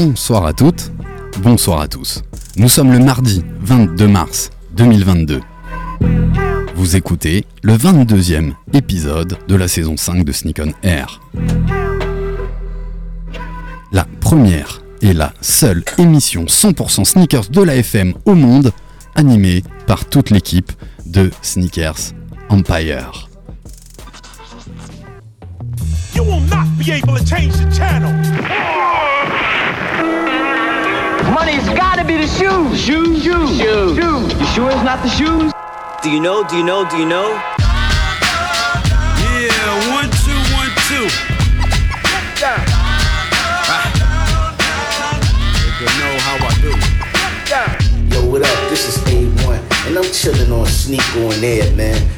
Bonsoir à toutes, bonsoir à tous. Nous sommes le mardi 22 mars 2022. Vous écoutez le 22e épisode de la saison 5 de Sneak on Air. La première et la seule émission 100% sneakers de la FM au monde, animée par toute l'équipe de Sneakers Empire. Money's gotta be the shoes. Shoes, shoes, shoes. shoes. You sure it's not the shoes? Do you know? Do you know? Do you know? Yeah, one, two, one, two. You know how I do. Yo, what up? This is A1, and I'm chilling on Sneak on Air, man.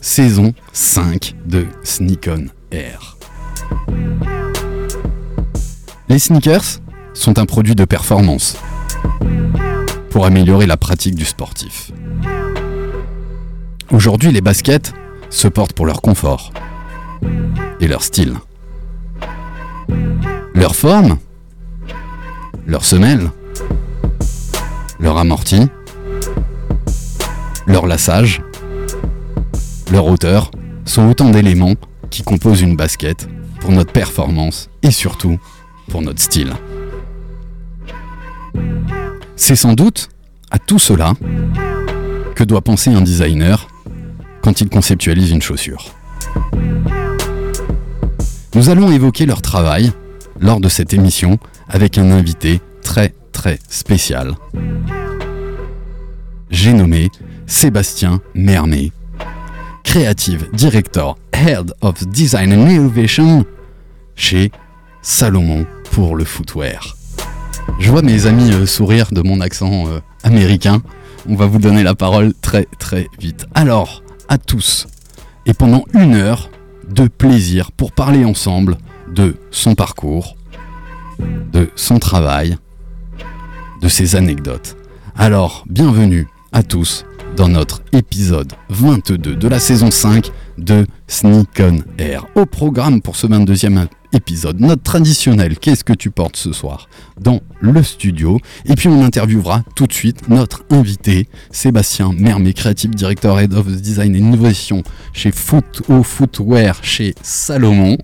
saison 5 de Sneak on Air. Les sneakers sont un produit de performance pour améliorer la pratique du sportif. Aujourd'hui, les baskets se portent pour leur confort et leur style. Leur forme, leur semelle, leur amorti, leur lassage, leur hauteur sont autant d'éléments qui composent une basket pour notre performance et surtout pour notre style. C'est sans doute à tout cela que doit penser un designer quand il conceptualise une chaussure. Nous allons évoquer leur travail lors de cette émission avec un invité très très spécial. J'ai nommé Sébastien Mermet, Creative Director Head of Design and Innovation chez Salomon pour le footwear. Je vois mes amis euh, sourire de mon accent euh, américain. On va vous donner la parole très très vite. Alors, à tous, et pendant une heure de plaisir pour parler ensemble de son parcours, de son travail, de ses anecdotes. Alors, bienvenue à tous dans notre épisode 22 de la saison 5 de Sneak on Air. Au programme pour ce 22e épisode, notre traditionnel Qu'est-ce que tu portes ce soir dans le studio. Et puis on interviewera tout de suite notre invité, Sébastien Mermet, Creative Director Head of Design et Innovation chez Foot au Footwear chez Salomon.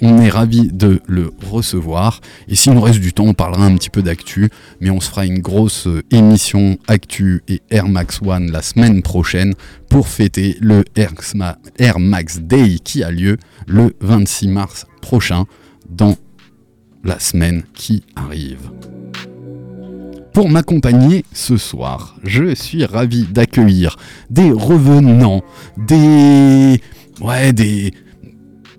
On est ravi de le recevoir. Et s'il nous reste du temps, on parlera un petit peu d'actu, mais on se fera une grosse euh, émission actu et Air Max One la semaine prochaine pour fêter le Air Ma- Air Max Day qui a lieu le 26 mars prochain dans la semaine qui arrive. Pour m'accompagner ce soir, je suis ravi d'accueillir des revenants, des ouais, des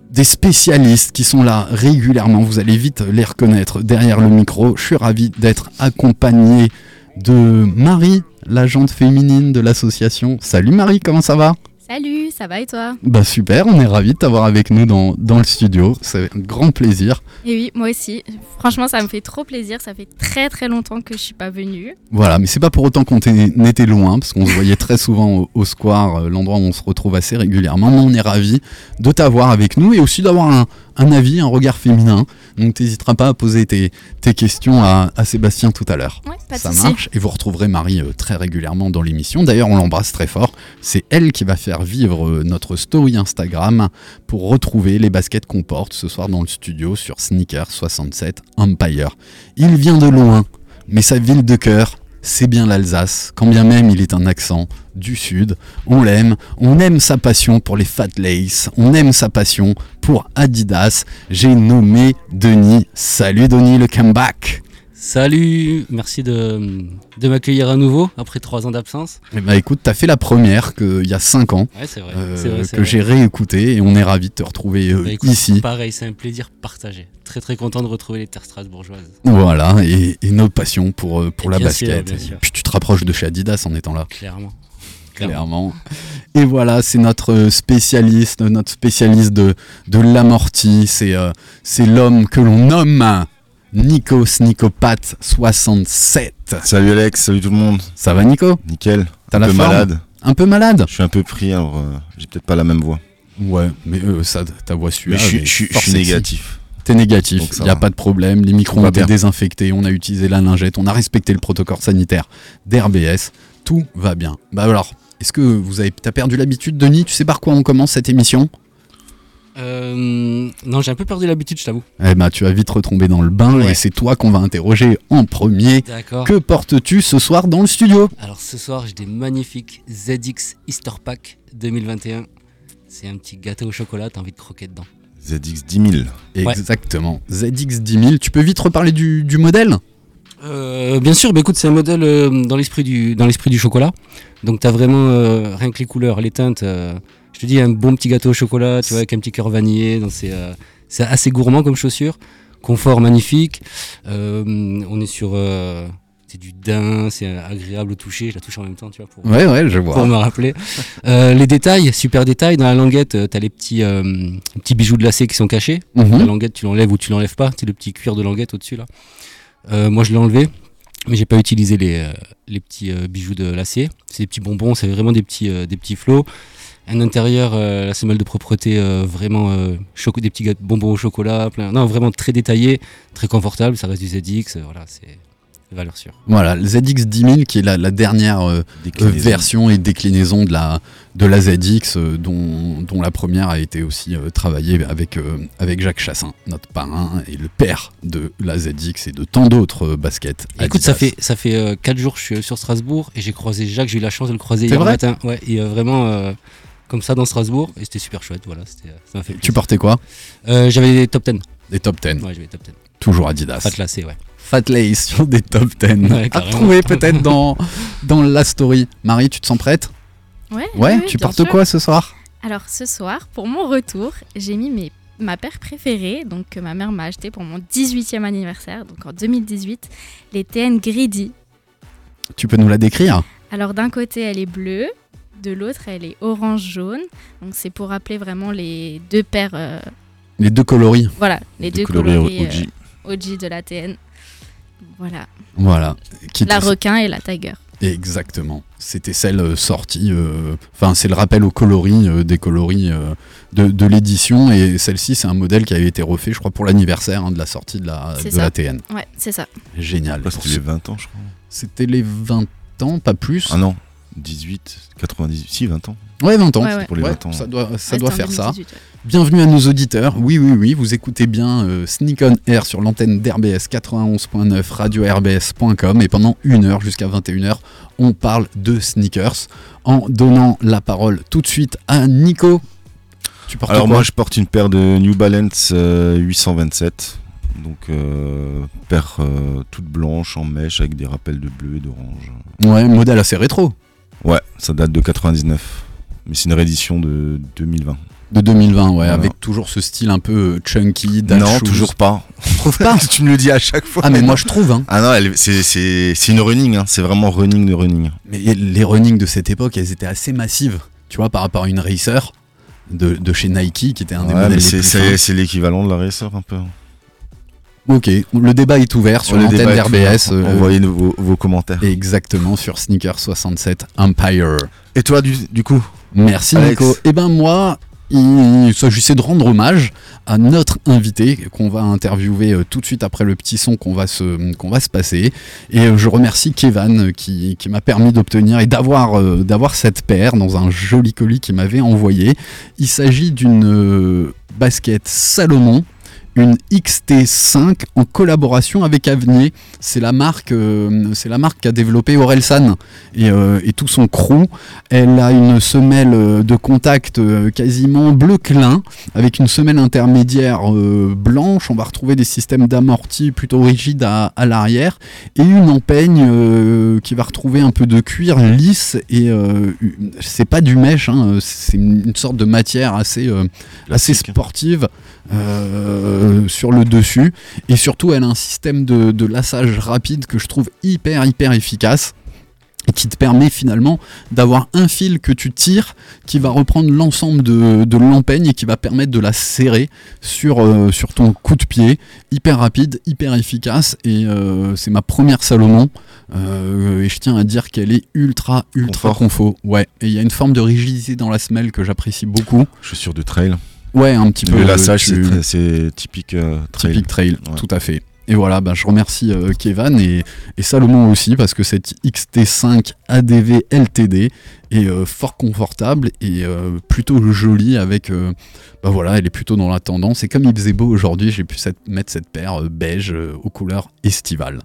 des spécialistes qui sont là régulièrement. Vous allez vite les reconnaître derrière le micro. Je suis ravi d'être accompagné de Marie, l'agente féminine de l'association. Salut Marie, comment ça va? Salut, ça va et toi Bah super, on est ravi de t'avoir avec nous dans, dans le studio. C'est un grand plaisir. Et oui, moi aussi. Franchement, ça me fait trop plaisir. Ça fait très très longtemps que je suis pas venue. Voilà, mais c'est pas pour autant qu'on t'ait- n'était loin, parce qu'on se voyait très souvent au, au square, euh, l'endroit où on se retrouve assez régulièrement. Mais on est ravi de t'avoir avec nous et aussi d'avoir un, un avis, un regard féminin. Donc t'hésiteras pas à poser tes, tes questions à, à Sébastien tout à l'heure. Ouais, Ça marche et vous retrouverez Marie euh, très régulièrement dans l'émission. D'ailleurs, on l'embrasse très fort. C'est elle qui va faire vivre euh, notre story Instagram pour retrouver les baskets qu'on porte ce soir dans le studio sur Sneaker 67 Empire. Il vient de loin, mais sa ville de cœur, c'est bien l'Alsace, quand bien même il est un accent du sud. On l'aime, on aime sa passion pour les fat lace, on aime sa passion pour Adidas. J'ai nommé Denis. Salut Denis le comeback. Salut, merci de, de m'accueillir à nouveau après trois ans d'absence. Eh ben, écoute, t'as fait la première que- il y a 5 ans, Ouais, vrai. euh, vrai, que j'ai réécouté et on est ravis de te retrouver euh, Bah, écoute, ici. Pareil, c'est un plaisir partagé. Très très content de retrouver les terres strasbourgeoises. Voilà, et, et nos passions pour, euh, pour Et la basket. bien sûr. Et puis tu te rapproches de chez Adidas en étant là. Clairement. Clairement. Et voilà, c'est notre spécialiste, notre spécialiste de, de l'amorti. C'est euh, c'est l'homme que l'on nomme Nico Snicopat 67. Salut Alex, salut tout le monde. Ça va Nico? Nickel. T'as un la peu forme? malade. Un peu malade? Je suis un peu pris, alors euh, j'ai peut-être pas la même voix. Ouais, mais euh, ça, ta voix suave. Je suis, je je négatif. T'es négatif, il n'y a va. pas de problème. Les micros ont été désinfectés, on a utilisé la lingette, on a respecté le protocole sanitaire d'RBS. Tout va bien. Bah alors, est-ce que vous avez t'as perdu l'habitude, Denis Tu sais par quoi on commence cette émission Euh, non, j'ai un peu perdu l'habitude, je t'avoue. Eh bah, tu vas vite retomber dans le bain Ouais. et c'est toi qu'on va interroger en premier. D'accord. Que portes-tu ce soir dans le studio Alors ce soir, j'ai des magnifiques ZX Easter Pack 2021. C'est un petit gâteau au chocolat, t'as envie de croquer dedans. ZX 10 000. Ouais. Exactement. ZX 10 000. Tu peux vite reparler du, du modèle Euh, bien sûr, bah écoute, c'est un modèle euh, dans l'esprit du, dans l'esprit du chocolat. Donc t'as vraiment euh, rien que les couleurs, les teintes. euh, je te dis, un bon petit gâteau au chocolat, tu vois, avec un petit cœur vanillé. Donc c'est, euh, c'est assez gourmand comme chaussure. Confort magnifique. Euh, on est sur, euh, c'est du daim, c'est agréable au toucher. Je la touche en même temps, tu vois, pour, Ouais, ouais, je pour vois. me rappeler. Euh, les détails, super détails. Dans la languette, euh, t'as les petits, euh, petits bijoux de lacet qui sont cachés. La Mhm. languette, tu l'enlèves ou tu l'enlèves pas. C'est le petit cuir de languette au-dessus là. Euh, moi, je l'ai enlevé, mais j'ai pas utilisé les, euh, les petits euh, bijoux de l'acier. C'est des petits bonbons, c'est vraiment des petits, des petits flots. Un intérieur, la semelle de propreté, vraiment des petits bonbons au chocolat, plein. Non, vraiment très détaillé, très confortable. Ça reste du ZX, voilà, c'est valeur sûre. Voilà, le ZX 10 000 qui est la, la dernière euh, euh, version et déclinaison de la, de la ZX, euh, dont, dont la première a été aussi euh, travaillée avec, euh, avec Jacques Chassin, notre parrain et le père de la ZX et de tant d'autres euh, baskets. Écoute, ça fait, ça fait 4 jours que je suis sur Strasbourg et j'ai croisé Jacques, j'ai eu la chance de le croiser hier vrai matin. Ouais, et euh, vraiment euh, comme ça dans Strasbourg et c'était super chouette, voilà, c'était, ça m'a fait Tu portais quoi? Euh, J'avais des top 10. Des top 10. Ouais, j'avais des top 10. Toujours Adidas. Pas classé, ouais. Fat Lace sur des top 10. Ouais, à trouver peut-être dans, dans la story. Marie, tu te sens prête? Ouais, Ouais, oui, tu bien portes sûr. quoi ce soir? Alors ce soir, pour mon retour, j'ai mis mes, ma paire préférée, donc que ma mère m'a acheté pour mon 18e anniversaire, donc en 2018, les TN Greedy. Tu peux nous la décrire? Alors d'un côté elle est bleue, de l'autre elle est orange-jaune, donc c'est pour rappeler vraiment les deux paires, euh, Les deux coloris. voilà, les deux coloris coloris OG. euh, OG de la TN. Voilà, Voilà. Qui la requin et la tiger. Exactement. C'était celle euh, sortie. euh, Enfin, c'est le rappel aux coloris euh, des coloris euh, de, de l'édition. Et celle-ci, c'est un modèle qui avait été refait, je crois, pour l'anniversaire hein, de la sortie de la, C'est de ça. la TN. Ouais, c'est ça. Génial. C'était les 20 ans, je crois. C'était les 20 ans, pas plus. Ah non, 18, 98, si 20 ans. Ouais, 20 ans. Ouais, ouais. Pour les Ouais, 20 ans. ça doit, ça Ouais, doit faire ça. 2018, ouais. Bienvenue à nos auditeurs. Oui, oui, oui, vous écoutez bien euh, Sneak on Air sur l'antenne d'RBS 91.9, radio-rbs.com. Et pendant une heure jusqu'à 21h, on parle de sneakers en donnant la parole tout de suite à Nico. Tu portes Alors moi je porte une paire de New Balance euh, 827. Donc euh, paire euh, toute blanche en mèche avec des rappels de bleu et d'orange. Ouais, modèle assez rétro Ouais, ça date de 99. Mais c'est une réédition de 2020. De 2020, ouais, Voilà. avec toujours ce style un peu euh, chunky, non, shoes. toujours pas. trouve pas tu me le dis à chaque fois. Ah, mais moi je trouve, hein. Ah non, c'est- une running, hein. c'est vraiment running de running. Mais les running de cette époque, elles étaient assez massives, tu vois, par rapport à une racer de, de chez Nike, qui était un des Ouais, modèles les c'est- l'équivalent de la racer un peu. Ok, le débat est ouvert sur l'antenne d'RBS. euh, Envoyez vos, vos commentaires. Exactement, sur Sneaker 67 Empire. Et toi, du, du coup? Merci Alex. Nico. Et ben moi, il s'agissait de rendre hommage à notre invité qu'on va interviewer euh, tout de suite après le petit son qu'on va se, passer. Et euh, je remercie Kevan euh, qui, m'a permis d'obtenir et d'avoir d'avoir cette paire dans un joli colis qu'il m'avait envoyé. Il s'agit d'une basket Salomon une XT5 en collaboration avec Avenir. C'est la marque, euh, c'est la marque qu'a développé Orelsan et, euh, et tout son crew. Elle a une semelle euh, de contact euh, quasiment bleu clin avec une semelle intermédiaire euh, blanche. On va retrouver des systèmes d'amorti plutôt rigides à, à l'arrière et une empeigne qui va retrouver un peu de cuir lisse et c'est pas du mèche, hein, c'est une sorte de matière assez, assez sportive euh, sur le dessus et surtout elle a un système de, de lassage rapide que je trouve hyper hyper efficace et qui te permet finalement d'avoir un fil que tu tires qui va reprendre l'ensemble de, de l'empeigne et qui va permettre de la serrer sur, euh, sur ton coup de pied. Hyper rapide, hyper efficace et euh, c'est ma première Salomon. Euh, et je tiens à dire qu'elle est ultra ultra Confort. confo. Ouais, et il y a une forme de rigidité dans la semelle que j'apprécie beaucoup. Chaussures de trail. Ouais, un petit peu. Le lassage, tu- c'est typique euh, trail. Typique trail, Ouais. tout à fait. Et voilà, bah, je remercie euh, Kevan et, et Salomon aussi parce que cette XT5 ADV LTD est euh, fort confortable et euh, plutôt jolie avec. bah voilà, elle est plutôt dans la tendance. Et comme il faisait beau aujourd'hui, j'ai pu cette- mettre cette paire beige aux couleurs estivales.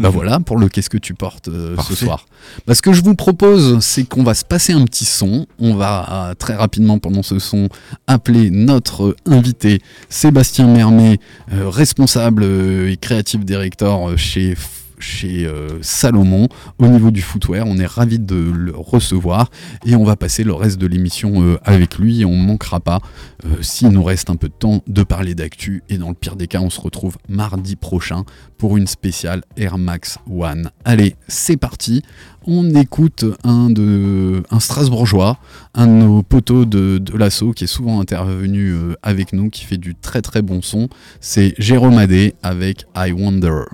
Bah voilà pour le qu'est-ce que tu portes euh, ce soir. Bah, ce que je vous propose, c'est qu'on va se passer un petit son. On va euh, très rapidement pendant ce son appeler notre euh, invité Sébastien Mermet, euh, responsable et créatif director euh, chez chez euh, Salomon au niveau du footwear. On est ravis de le recevoir et on va passer le reste de l'émission euh, avec lui et on ne manquera pas, euh, s'il nous reste un peu de temps, de parler d'actu. Et dans le pire des cas, on se retrouve mardi prochain pour une spéciale Air Max One. Allez, c'est parti. On écoute un de un Strasbourgeois, un de nos poteaux de, de l'assaut qui est souvent intervenu avec nous, qui fait du très très bon son. C'est Jérôme Adé avec I Wonder.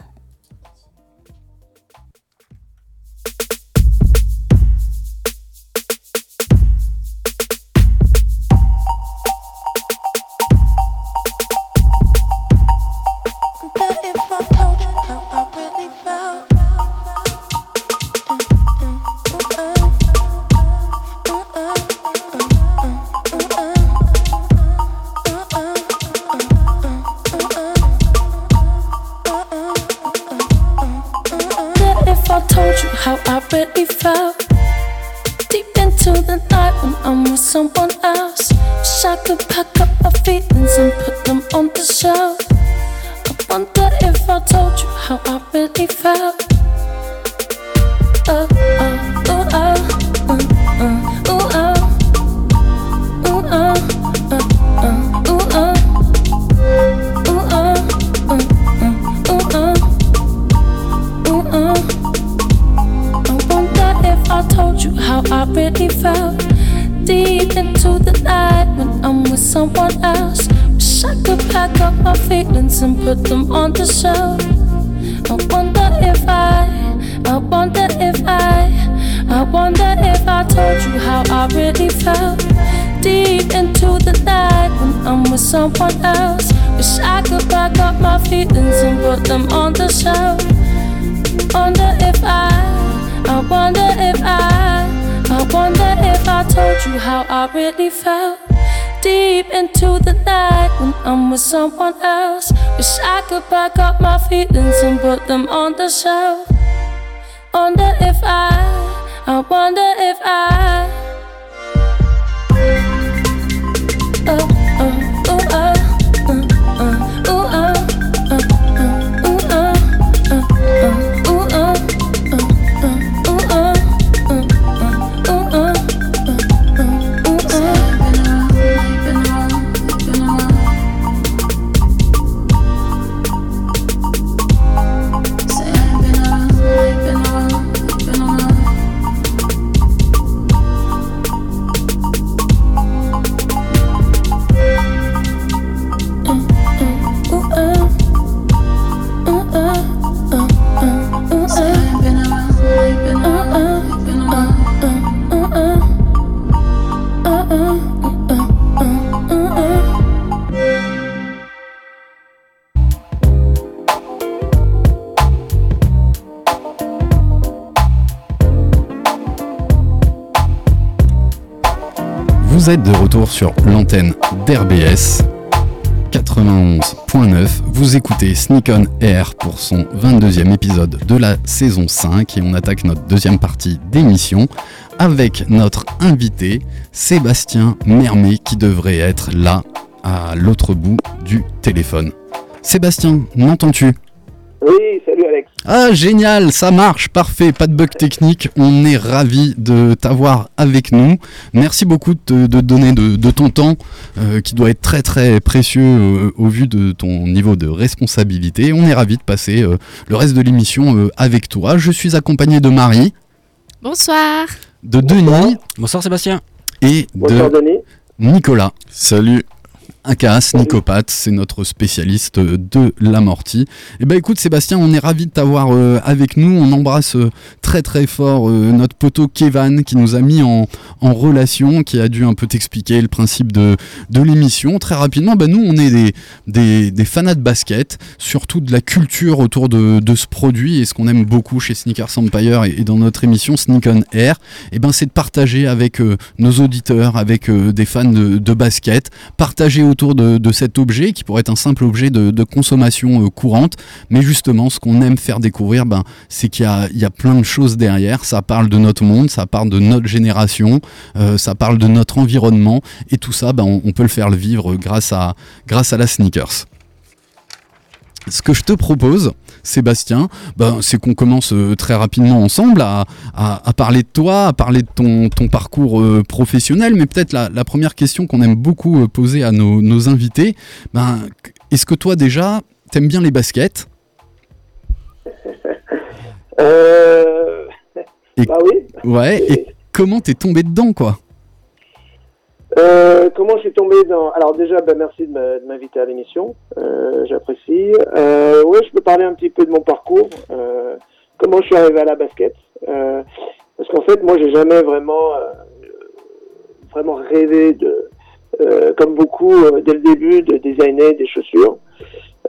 Wonder if I, I wonder if I told you how I really felt. Deep into the night when I'm with someone else. Wish I could back up my feelings and put them on the shelf. Wonder if I, I wonder if I. Oh, Sur l'antenne d'RBS 91.9. Vous écoutez Sneak on Air pour son 22e épisode de la saison 5 et on attaque notre deuxième partie d'émission avec notre invité Sébastien Mermet qui devrait être là à l'autre bout du téléphone. Sébastien, m'entends-tu? Oui, salut Alex. Ah génial, ça marche, parfait, pas de bug technique, on est ravi de t'avoir avec nous. Merci beaucoup de, te- de donner de, de ton temps euh, qui doit être très très précieux euh, au vu de ton niveau de responsabilité. On est ravi de passer euh, le reste de l'émission euh, avec toi. Je suis accompagné de Marie, Bonsoir. de Denis Bonsoir Sébastien. et Bonsoir de Denis. Nicolas. Salut. Akas, Nicopathe, c'est notre spécialiste de l'amorti. Et ben écoute Sébastien, on est ravi de t'avoir euh, avec nous. On embrasse euh, très très fort euh, notre poteau Kevan qui nous a mis en, relation, qui a dû un peu t'expliquer le principe de, de l'émission. Très rapidement, ben nous on est des, des, des fanats de basket, surtout de la culture autour de, de ce produit et ce qu'on aime beaucoup chez Sneakers Empire et, dans notre émission Sneak on Air, et ben c'est de partager avec nos auditeurs, avec des fans de, de basket, partager autour de, de cet objet qui pourrait être un simple objet de, consommation euh, courante. Mais justement, ce qu'on aime faire découvrir, ben, c'est qu'il y a, plein de choses derrière. Ça parle de notre monde, ça parle de notre génération, euh, ça parle de notre environnement. Et tout ça, ben, on, peut le faire vivre grâce à la sneakers. Ce que je te propose, Sébastien, ben, c'est qu'on commence euh, très rapidement ensemble à, à- à parler de toi, à parler de ton, ton parcours euh, professionnel, mais peut-être la, la première question qu'on aime beaucoup euh, poser à nos, nos invités, ben, est-ce que toi déjà, t'aimes bien les baskets? Euh... Et- Bah oui. Ouais, et comment t'es tombé dedans, quoi? Euh, comment je suis tombé dans... Alors déjà, bah, merci de m'inviter à l'émission. Euh, J'apprécie. Euh, ouais, je peux parler un petit peu de mon parcours. Comment je suis arrivé à la basket. Parce qu'en fait, moi, j'ai jamais vraiment, vraiment rêvé de, comme beaucoup dès le début, de designer des chaussures.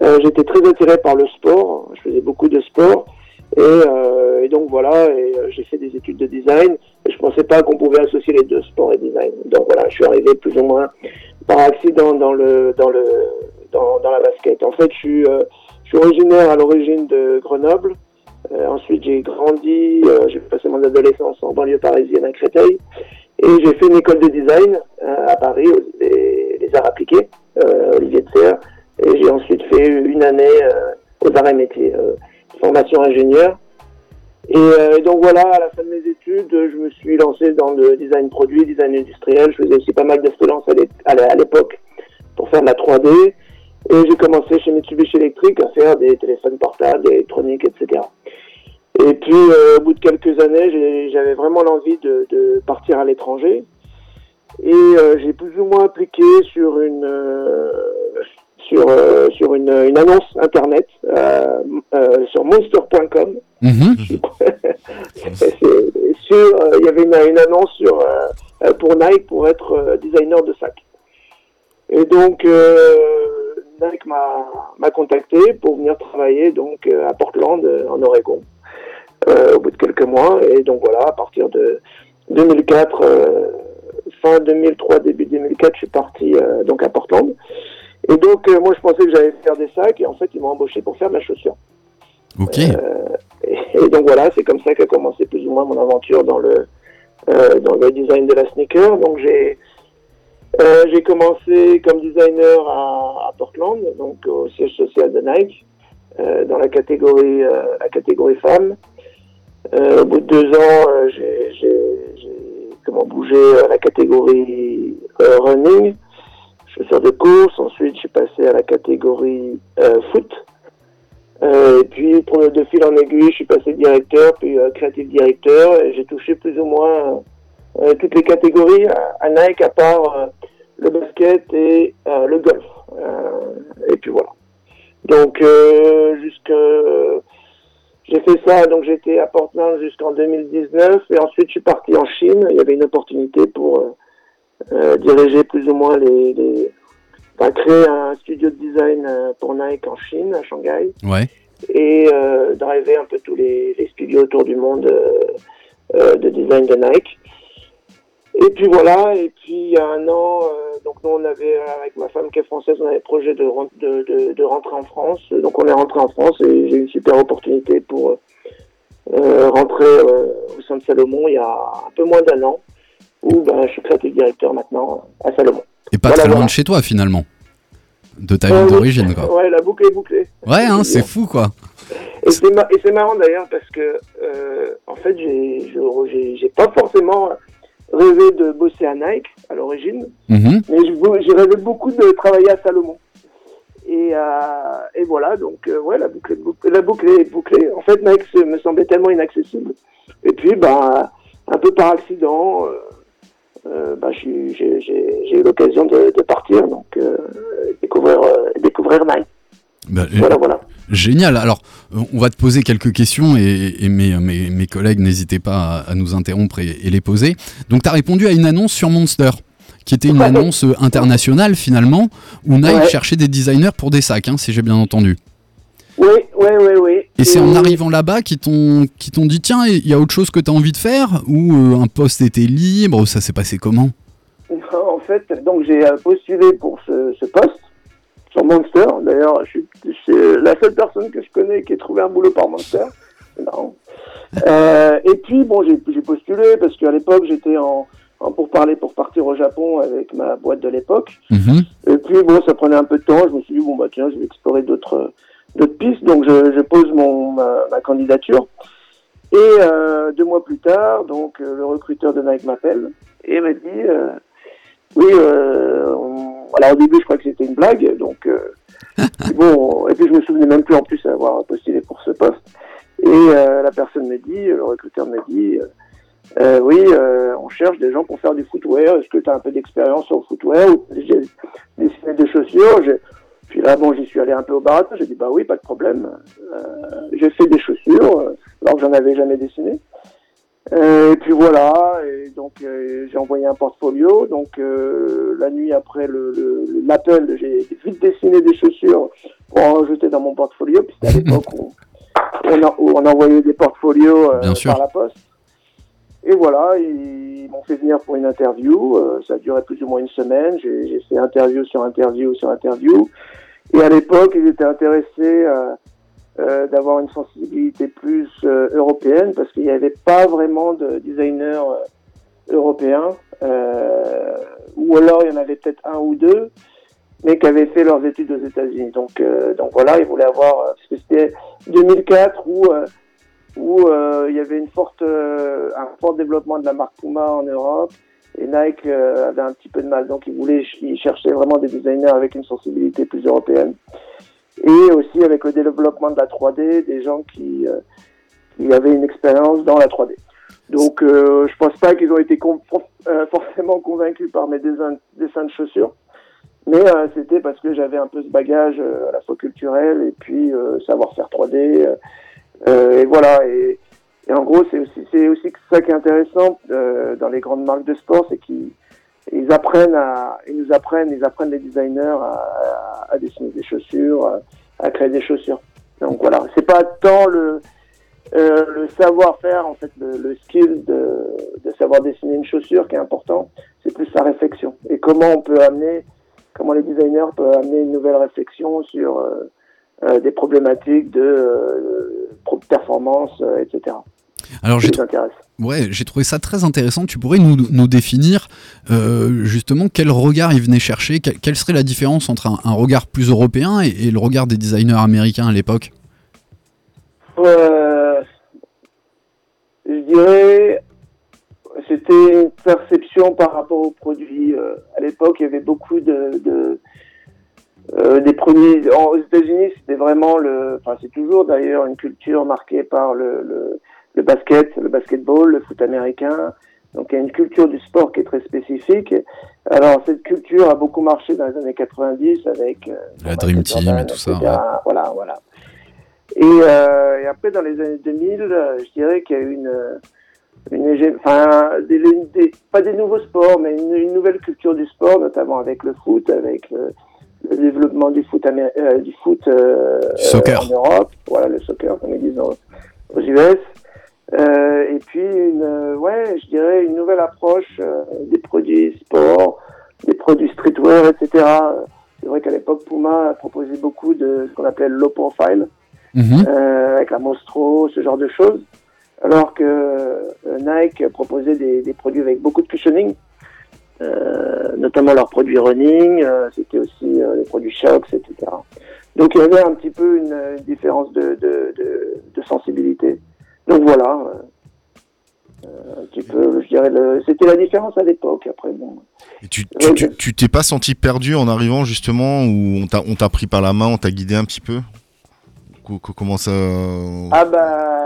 J'étais très attiré par le sport. Je faisais beaucoup de sport. Et, et donc voilà, et euh, j'ai fait des études de design. Et je pensais pas qu'on pouvait associer les deux, sport et design. Donc voilà, je suis arrivé plus ou moins par accident dans le dans le dans, la basket. En fait, je suis euh, je suis originaire à l'origine de Grenoble. Euh, ensuite, j'ai grandi, euh, j'ai passé mon adolescence en banlieue parisienne à Créteil. Et j'ai fait une école de design à Paris, les, arts appliqués, Olivier de Serre. Et j'ai ensuite fait une année aux arts et métiers, formation ingénieur. Et, euh, et donc voilà, à la fin de mes études, je me suis lancé dans le design produit, design industriel. Je faisais aussi pas mal freelance à l'époque pour faire de la 3D. Et j'ai commencé chez Mitsubishi Electric à faire des téléphones portables, électroniques, etc. Et puis, euh, au bout de quelques années, j'avais vraiment l'envie de, de partir à l'étranger. Et euh, j'ai plus ou moins appliqué sur une euh, sur euh, sur une, une annonce internet euh, sur monster.com. C'est- sur euh, il y avait une, annonce sur euh, euh, pour Nike pour être designer de sac. Et donc Nike m'a m'a contacté pour venir travailler donc à Portland en Oregon au bout de quelques mois. Et donc voilà, à partir de 2004, euh, fin 2003, début 2004, je suis parti donc à Portland. Et donc moi je pensais que j'allais faire des sacs et en fait ils m'ont embauché pour faire la chaussure. Ok. et, et donc voilà, c'est comme ça qu'a commencé plus ou moins mon aventure dans le euh, dans le design de la sneaker. Donc j'ai euh, j'ai commencé comme designer à, Portland, donc au siège social de Nike, euh, dans la catégorie euh, la catégorie femmes. Euh, au bout de deux ans, euh, j'ai comment bougé à la catégorie euh, running, chaussures de course. Ensuite, je suis passé à la catégorie euh, foot. Euh, et puis, pour le de fil en aiguille, je suis passé directeur, puis euh, créatif directeur, et j'ai touché plus ou moins euh, toutes les catégories à, à Nike, à part euh, le basket et euh, le golf. Euh, et puis voilà. Donc, euh, jusque j'ai fait ça, donc j'étais à Portland jusqu'en 2019, et ensuite je suis parti en Chine. Il y avait une opportunité pour euh, euh, diriger plus ou moins les, les enfin, créer un studio de design euh, pour Nike en Chine, à Shanghai Ouais. et euh, driver un peu tous les, les studios autour du monde euh, euh, de design de Nike. Et puis voilà, et puis il y a un an, euh, donc nous on avait, euh, avec ma femme qui est française, on avait projet de, de, de, de rentrer en France. Donc on est rentré en France et j'ai eu une super opportunité pour rentrer au sein de Salomon il y a un peu moins d'un an, où ben, je suis créatif directeur maintenant à Salomon. Et pas Voilà, très loin voilà. de chez toi finalement. De ta ville d'origine, quoi. Ouais, la boucle est bouclée. Ouais, hein, c'est fou, quoi. Et c'est marrant d'ailleurs parce que euh, en fait j'ai pas forcément rêvé de bosser à Nike à l'origine, Mhm. mais j'ai rêvé beaucoup de travailler à Salomon. Et, euh, et voilà donc euh, ouais la boucle est bouclée, la boucle est bouclée. En fait Nike me semblait tellement inaccessible. Et puis bah un peu par accident. Euh, euh, bah, j'ai eu l'occasion de, de partir, donc euh, découvrir, euh, découvrir Nike. Bah, Voilà, voilà. Génial. Alors, euh, on va te poser quelques questions et, et mes, mes, mes collègues, n'hésitez pas à, à nous interrompre et, et les poser. Donc, tu as répondu à une annonce sur Monster, qui était une annonce euh, internationale finalement, où Nike Ouais. cherchait des designers pour des sacs, hein, si j'ai bien entendu. Oui, oui, oui, oui. Et c'est en arrivant là-bas qu'ils t'ont dit tiens, il y a autre chose que tu as envie de faire Ou euh, un poste était libre Ça s'est passé comment? Non, en fait, donc j'ai euh, postulé pour ce, ce poste sur Monster. D'ailleurs, je suis, la seule personne que je connais qui ait trouvé un boulot par Monster. Marrant. Euh, et puis, bon, j'ai postulé parce qu'à l'époque, j'étais en, en pour parler pour partir au Japon avec ma boîte de l'époque. Et puis, bon, ça prenait un peu de temps. Je me suis dit, bon, bah tiens, je vais explorer d'autres d'autres pistes. Donc, je, je pose mon, ma, ma candidature. Et euh, deux mois plus tard, donc, euh, le recruteur de Nike m'appelle et me dit, euh, oui, euh, on- alors au début, je crois que c'était une blague. Donc, euh, bon, et puis je me souvenais même plus en plus avoir postulé pour ce poste. Et euh, la personne me dit, le recruteur me dit, oui, euh, on cherche des gens pour faire du footwear. Est-ce que tu as un peu d'expérience sur le footwear ou j'ai dessiné des chaussures? J'ai- Puis là, bon, j'y suis allé un peu au baratin. J'ai dit, bah oui, pas de problème. Euh, j'ai fait des chaussures, euh, alors que j'en avais jamais dessiné. Euh, et puis voilà, et donc euh, j'ai envoyé un portfolio. Donc euh, la nuit après le- le- l'appel, j'ai vite dessiné des chaussures pour en rajouter dans mon portfolio. Puis c'était à l'époque où où on envoyait des portfolios euh, par la poste. Et voilà, ils m'ont fait venir pour une interview. euh, ça a duré plus ou moins une semaine. J'ai fait interview sur interview sur interview. Et à l'époque, ils étaient intéressés euh, euh, d'avoir une sensibilité plus européenne parce qu'il n'y avait pas vraiment de designers européens. euh, ou alors, il y en avait peut-être un ou deux, mais qui avaient fait leurs études aux États-Unis. Donc, donc voilà, ils voulaient avoir... Parce que c'était 2004 où... où euh, il y avait une forte, euh, un fort développement de la marque Puma en Europe et Nike euh, avait un petit peu de mal. Donc ils voulaient, ils cherchaient vraiment des designers avec une sensibilité plus européenne et aussi avec le développement de la 3D, des gens qui, euh, qui avaient une expérience dans la 3D. Donc euh, je pense pas qu'ils ont été euh, forcément convaincus par mes dessins, dessins de chaussures. Mais c'était parce que j'avais un peu ce bagage à la fois culturel et puis savoir-faire 3D. Euh, et voilà. Et, et en gros, c'est aussi, c'est aussi ça qui est intéressant euh, dans les grandes marques de sport, c'est qu'ils ils apprennent à, ils nous apprennent, ils apprennent les designers à, à, à dessiner des chaussures, à, à créer des chaussures. Donc voilà, c'est pas tant le euh, le savoir-faire, en fait, le, le skill de, de savoir dessiner une chaussure qui est important, c'est plus sa réflexion. Et comment on peut amener, comment les designers peuvent amener une nouvelle réflexion sur euh, euh, des problématiques de euh, performance, euh, etc. Alors j'ai ouais, trouvé ça très intéressant. Tu pourrais nous, nous définir justement quel regard il venait chercher, quelle, quelle serait la différence entre un, un regard plus européen et, et le regard des designers américains à l'époque? Je dirais, c'était une perception par rapport aux produits. À l'époque, il y avait beaucoup de, de euh, des en- aux États-Unis, c'était vraiment le. Enfin, c'est toujours d'ailleurs une culture marquée par le, le, le basket, le basketball, le foot américain. Donc, il y a une culture du sport qui est très spécifique. Alors, cette culture a beaucoup marché dans les années 90 avec euh, La Dream Team Jordan, et tout ça. ouais. Voilà, voilà. Et, euh, et après, dans les années 2000, euh, je dirais qu'il y a eu une, une enfin, des, des- pas des nouveaux sports, mais une, une nouvelle culture du sport, notamment avec le foot, avec le, le développement du foot, euh, du foot euh, soccer. en Europe, voilà le soccer comme ils disent aux, aux US. Euh, et puis, une, euh, ouais, je dirais une nouvelle approche euh, des produits sport, des produits streetwear, etc. C'est vrai qu'à l'époque, Puma proposait beaucoup de ce qu'on appelait le low profile, euh, avec la Monstro, ce genre de choses. Alors que Nike proposait des, des produits avec beaucoup de cushioning, notamment leurs produits running, euh, c'était aussi euh, les produits shocks, etc. Donc il y avait un petit peu une, une différence de, de, de, de sensibilité. Donc voilà, euh, euh, un petit peu, je dirais, le- c'était la différence à l'époque. Après, bon, Et tu tu- tu- tu t'es pas senti perdu en arrivant justement ou on t'a on t'a pris par la main, on t'a guidé un petit peu? Co- co- Comment ça ah bah,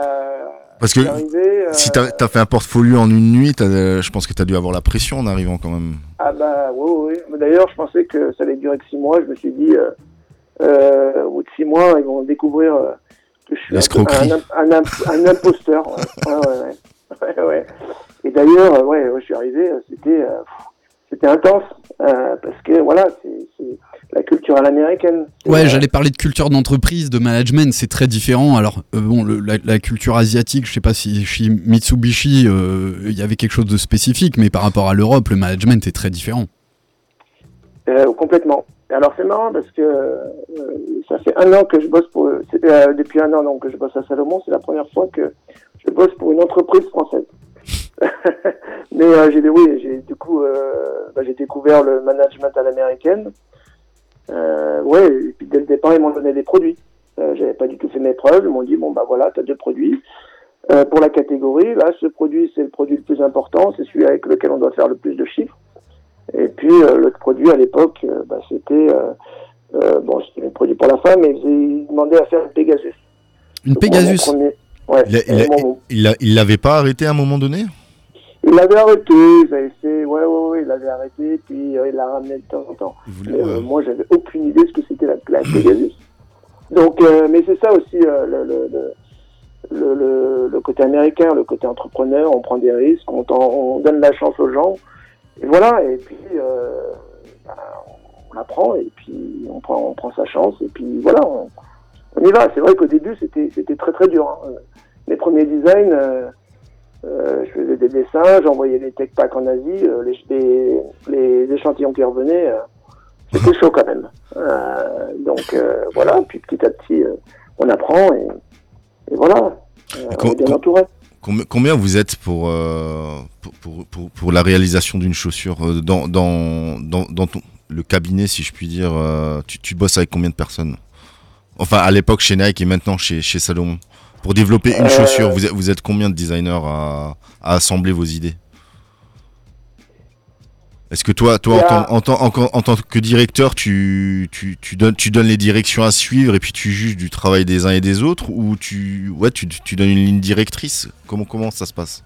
Parce que arrivé, euh, si t'as as fait un portfolio en une nuit, euh, je pense que t'as dû avoir la pression en arrivant quand même. Ah bah oui, oui. D'ailleurs, je pensais que ça allait durer que six mois. Je me suis dit, euh, euh, au bout de six mois, ils vont découvrir euh, que je suis un, L'escroquerie. un, un, un, un imposteur. Ouais, ouais, ouais. Ouais, ouais. Et d'ailleurs, ouais, je suis arrivé, c'était, intense parce que voilà, c'est la culture à l'américaine. Ouais, j'allais parler de culture d'entreprise, de management, c'est très différent. Alors, euh, bon, le- la, la culture asiatique, je sais pas si chez Mitsubishi, euh, il y avait quelque chose de spécifique, mais par rapport à l'Europe, le management est très différent. Euh, complètement. Alors c'est marrant parce que euh, ça fait un an que je bosse pour euh, depuis un an donc que je bosse à Salomon, c'est la première fois que je bosse pour une entreprise française. Mais euh, j'ai oui, du coup euh, bah, j'ai découvert le management à l'américaine. Euh, ouais, et puis dès le départ ils m'ont donné des produits. Euh, J'avais pas du tout fait mes preuves, ils m'ont dit bon bah voilà, t'as deux produits. Euh, pour la catégorie, là, ce produit, c'est le produit le plus important, c'est celui avec lequel on doit faire le plus de chiffres. Et puis euh, l'autre produit à l'époque, euh, bah, c'était euh, euh, bon, c'était un produit pour la femme, et ils demandaient à faire une Pegasus. Une Donc, moi, mon Pegasus premier- ouais, il l'avait pas arrêté à un moment donné? Il l'avait arrêté, ils avaient fait, ouais, ouais, ouais, il l'avait arrêté, puis euh, il l'a ramené de temps en temps. Mais, euh, moi, j'avais aucune idée de ce que c'était la, la Pegasus. Donc, euh, mais c'est ça aussi euh, le, le, le, le, le- le côté américain, le côté entrepreneur. On prend des risques, on, donne la chance aux gens, et voilà. Et puis, ben, on apprend, et puis on prend, on prend sa chance, et puis voilà, on, on y va. C'est vrai qu'au début, c'était très très dur. hein. Mes premiers designs. Euh, je faisais des dessins, j'envoyais les tech packs en Asie, euh, les, les, les échantillons qui revenaient, euh, c'était chaud quand même. Donc voilà, puis petit à petit, on apprend et, et voilà, on est bien entouré. Combi- Combien vous êtes pour, pour, pour, pour, pour la réalisation d'une chaussure dans, dans, dans, dans ton, le cabinet, si je puis dire tu, tu bosses avec combien de personnes? Enfin, à l'époque chez Nike et maintenant chez, chez Salomon. Pour développer une Euh, chaussure, vous êtes, vous êtes combien de designers à, à assembler vos idées? Est-ce que toi, toi en, a- tant, en, tant, en, tant- en tant que directeur, tu, tu, tu, donnes, tu donnes les directions à suivre et puis tu juges du travail des uns et des autres Ou tu, ouais, tu, tu donnes une ligne directrice? Comment, comment ça se passe?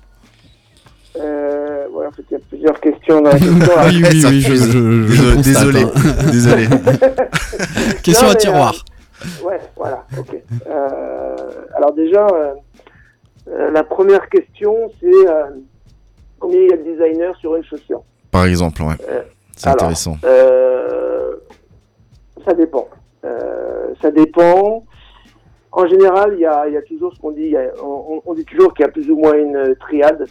Euh, ouais, en fait, il y a plusieurs questions dans la question. Oui, oui, je, je Désolé, désolé, hein. Question Non, à tiroir. Ouais, voilà, ok. Euh, alors déjà, euh, euh, la première question, c'est euh, combien il y a de designers sur une chaussure? Par exemple, ouais. C'est intéressant. ça dépend. Ça dépend. En général, il y a, il y a toujours ce qu'on dit. il y a- on, on dit toujours qu'il y a plus ou moins une triade.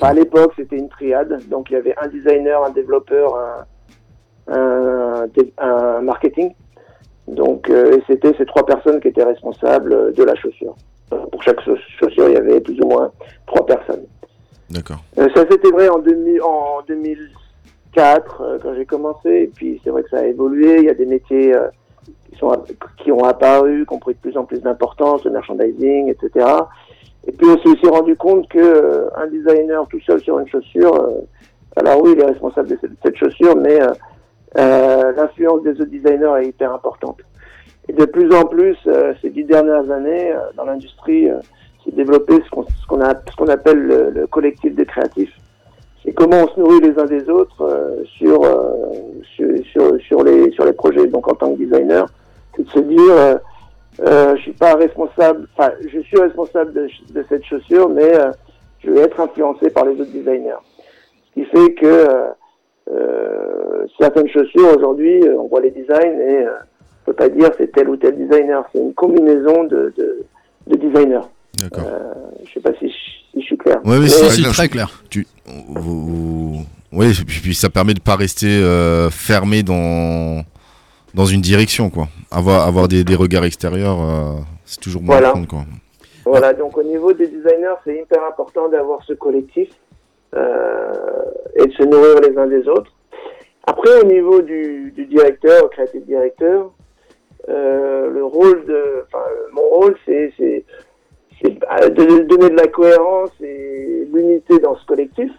À l'époque, c'était une triade. Donc, il y avait un designer, un développeur, un, un, dé- un marketing. Donc, euh, et c'était ces trois personnes qui étaient responsables de la chaussure. Euh, Pour chaque chauss- chaussure, il y avait plus ou moins trois personnes. D'accord. Euh, ça c'était vrai en, 2000, en 2004 euh, quand j'ai commencé. Et puis c'est vrai que ça a évolué. Il y a des métiers euh, qui, sont, qui ont apparu, qui ont pris de plus en plus d'importance, le merchandising, etc. Et puis on s'est aussi rendu compte que euh, un designer tout seul sur une chaussure, euh, alors oui, il est responsable de cette, cette chaussure, mais euh, l'influence des autres designers est hyper importante. Et de plus en plus, euh, ces dix dernières années, euh, dans l'industrie, euh, s'est développé ce qu'on ce qu'on appelle le, le collectif de créatifs. C'est comment on se nourrit les uns des autres euh, sur, sur, sur, sur les, sur les projets. Donc en tant que designer, c'est de se dire, je suis pas responsable, enfin, je suis responsable de, de cette chaussure, mais je vais être influencé par les autres designers. Ce qui fait que certaines chaussures aujourd'hui, euh, on voit les designs et euh, on peut pas dire c'est tel ou tel designer. C'est une combinaison de, de, de designers. D'accord. Euh, je sais pas si je, si je suis clair. Ouais, Mais- c'est très clair. Tu, vous, et puis, ça permet de pas rester euh, fermé dans dans une direction, quoi. Avoir avoir des, des regards extérieurs, euh, c'est toujours bon Voilà. à prendre, quoi. Voilà, donc au niveau des designers, c'est hyper important d'avoir ce collectif euh, et de se nourrir les uns des autres. Après, au niveau du, du directeur, créatif directeur, euh, le rôle de, enfin, mon rôle, c'est, bah, de donner de la cohérence et l'unité dans ce collectif,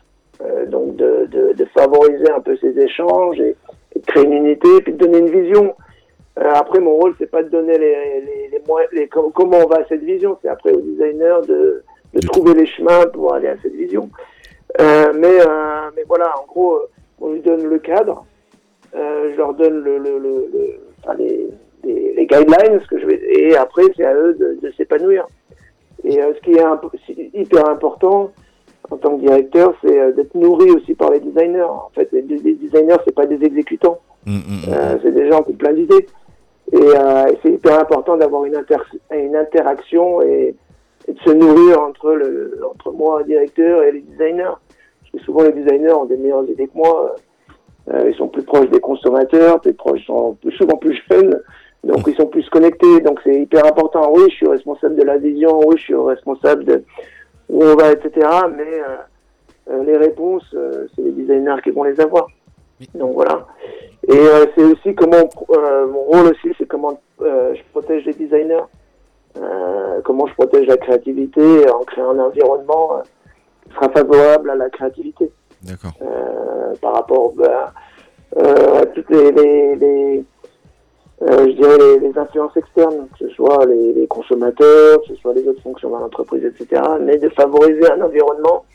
euh, donc de, de, de favoriser un peu ces échanges et, et de créer une unité, et puis de donner une vision. Euh, après, mon rôle, c'est pas de donner les, les, les, moyens- les- com- comment on va à cette vision, c'est après au designer de, de trouver les chemins pour aller à cette vision. Euh, mais, euh, mais voilà, en gros, euh, on lui donne le cadre, euh, je leur donne le, le, le, le- enfin, les, les, les guidelines, ce que je vais, et après, c'est à eux de, de s'épanouir. Et euh, ce qui est imp- hyper important en tant que directeur, c'est euh, d'être nourri aussi par les designers. En fait, les, les designers, c'est pas des exécutants. Mm, mm, mm. Euh, c'est des gens qui ont plein d'idées. Et, euh, c'est hyper important d'avoir une, inter une interaction et, et de se nourrir entre, le, entre moi, directeur, et les designers. Parce que souvent, les designers ont des meilleures idées que moi. Euh, ils sont plus proches des consommateurs, plus proches, sont plus, souvent plus jeunes. Donc, ils sont plus connectés. Donc, c'est hyper important. Oui, je suis responsable de la vision. Oui, je suis responsable de où on va, etc. Mais euh, euh, les réponses, euh, c'est les designers qui vont les avoir. Donc, voilà. Et c'est aussi comment mon rôle aussi, c'est comment je protège les designers, euh, comment je protège la créativité en créant un environnement euh, qui sera favorable à la créativité D'accord. euh, par rapport ben, euh, à toutes les, les, les, je dirais les, les influences externes, que ce soit les, consommateurs, que ce soit les autres fonctions dans l'entreprise, etc. Mais de favoriser un environnement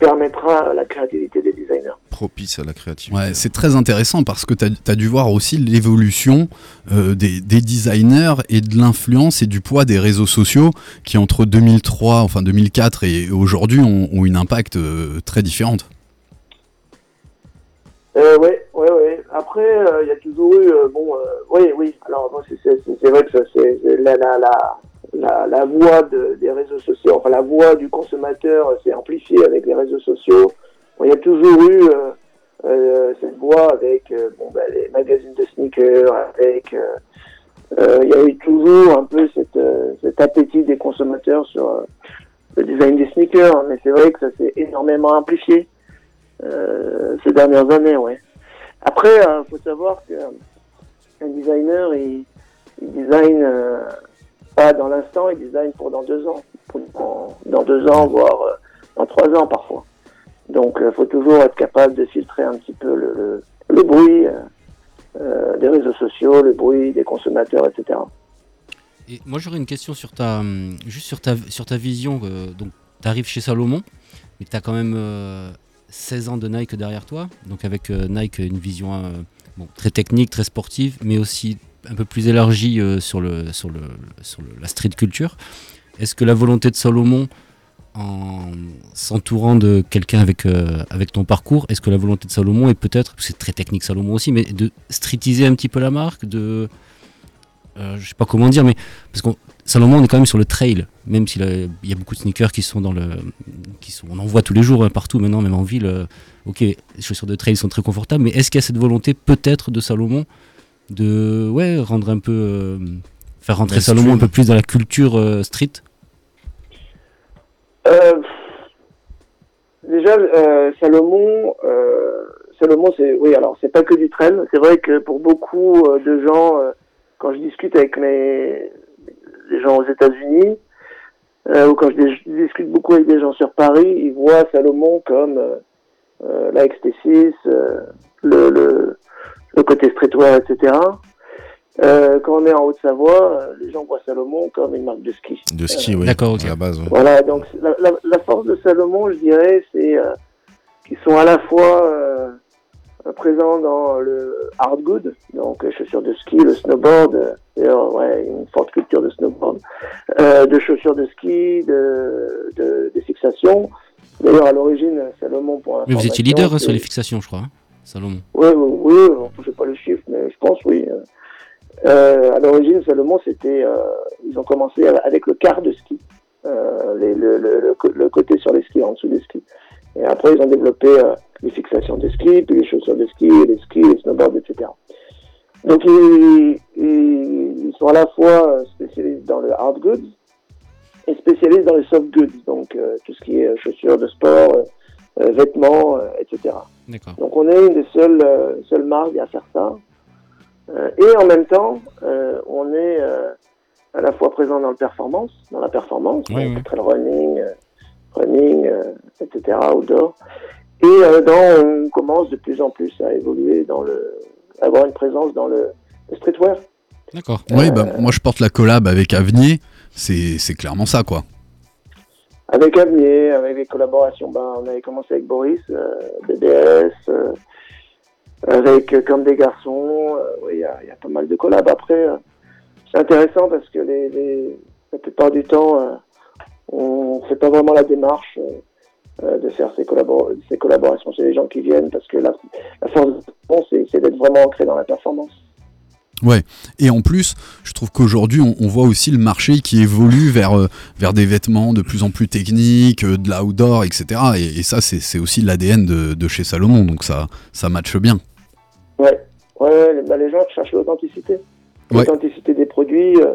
permettra la créativité des designers. Propice à la créativité. Ouais, c'est très intéressant parce que tu as, dû voir aussi l'évolution euh, des, des designers et de l'influence et du poids des réseaux sociaux qui entre 2003, enfin 2004 et aujourd'hui ont, ont une impact euh, très différente. Euh, ouais, ouais, ouais. Après, euh, il y a toujours eu, euh, bon, euh, oui, oui. Alors, bon, c'est- vrai que ça, c'est c'est la, la, la, la, la voix de- des réseaux sociaux, enfin la voix du consommateur s'est amplifiée avec les réseaux sociaux. Il y a toujours eu euh, euh, cette voix avec euh, bon, bah, les magazines de sneakers, avec euh, il y a eu toujours un peu cette, cet appétit des consommateurs sur le design des sneakers, mais c'est vrai que ça s'est énormément amplifié ces dernières années, ouais. Après, il faut savoir que un designer, il, il design euh, dans l'instant, il design pour dans deux ans, pour dans, dans deux ans, voire euh, dans trois ans parfois. Donc, il faut toujours être capable de filtrer un petit peu le, le, bruit euh, euh, des réseaux sociaux, le bruit des consommateurs, etc. Et moi j'aurais une question sur ta, juste sur ta, sur ta vision. euh, donc tu arrives chez Salomon, mais tu as quand même euh, 16 ans de Nike derrière toi. Donc avec euh, Nike, une vision euh, très technique, très sportive, mais aussi un peu plus élargie euh, sur, le, sur, le, sur la street culture. Est-ce que la volonté de Salomon, en s'entourant de quelqu'un avec, euh, avec ton parcours, est-ce que la volonté de Salomon est peut-être, que c'est très technique Salomon aussi, mais de streetiser un petit peu la marque, de euh, je sais pas comment dire, mais parce qu'on Salomon on est quand même sur le trail, même s'il y a beaucoup de sneakers qui sont dans le, qui sont, on en voit tous les jours hein, partout maintenant, même en ville. euh, ok, les chaussures de trail sont très confortables, mais est-ce qu'il y a cette volonté peut-être de Salomon de, ouais, rendre un peu, euh, faire rentrer Mainstream. Salomon un peu plus dans la culture euh, street Euh, déjà, euh, Salomon, euh, Salomon, c'est oui, alors c'est pas que du trail. C'est vrai que pour beaucoup euh, de gens, euh, quand je discute avec mes les gens aux États-Unis euh, ou quand je, dis- je discute beaucoup avec des gens sur Paris, ils voient Salomon comme euh, euh, la XT6, euh, le, le le côté streetwear, etc. Euh, quand on est en Haute-Savoie, euh, les gens voient Salomon comme une marque de ski. De ski, oui. D'accord, ok. À la base. ouais. Voilà, donc la, la, la force de Salomon, je dirais, c'est euh, qu'ils sont à la fois euh, présents dans le hard good, donc les chaussures de ski, le snowboard, euh, d'ailleurs, ouais, une forte culture de snowboard, euh, de chaussures de ski, de, de, de fixation. D'ailleurs, à l'origine, Salomon, pour Mais vous étiez leader hein, sur les fixations, je crois, hein, Salomon. oui, oui, on ne sait pas le chiffre, mais je pense oui. Euh, à l'origine, Salomon, c'était, euh, ils ont commencé avec le quart de ski. euh, le, le- le le côté sur les skis, en dessous des skis. Et après, ils ont développé euh, les fixations de ski, puis les chaussures de ski, les skis, les snowboards, etc. Donc, ils, ils- sont à la fois spécialistes dans le hard goods et spécialistes dans les soft goods, donc tout ce qui est chaussures de sport, vêtements, etc. Donc on est une des seules, euh, seules marques à faire ça. Euh, et en même temps, euh, on est euh, à la fois présent dans le performance, dans la performance, Oui, donc oui. trail running, euh, running, euh, etc., outdoor. Et euh, dans, on commence de plus en plus à évoluer dans le, à avoir une présence dans le, le streetwear. D'accord. Oui, bah, moi je porte la collab avec Avenir, c'est c'est clairement ça quoi. Avec Avenir, avec les collaborations, ben, on avait commencé avec Boris, euh, BBS, euh, avec euh, Comme des garçons, il y, a- y a pas mal de collabs. Après, c'est intéressant parce que les, les- la plupart du temps, on fait pas vraiment la démarche de faire ces, collabor- ces collaborations. C'est les gens qui viennent parce que la, la force de c'est d'être vraiment ancré dans la performance. Ouais. Et en plus, je trouve qu'aujourd'hui, on, on voit aussi le marché qui évolue vers, euh, vers des vêtements de plus en plus techniques, euh, de l'outdoor, etc. Et, et ça, c'est aussi l'ADN de, de chez Salomon, donc ça, ça matche bien. Ouais, ouais, bah, les gens cherchent l'authenticité. Ouais. L'authenticité des produits, euh,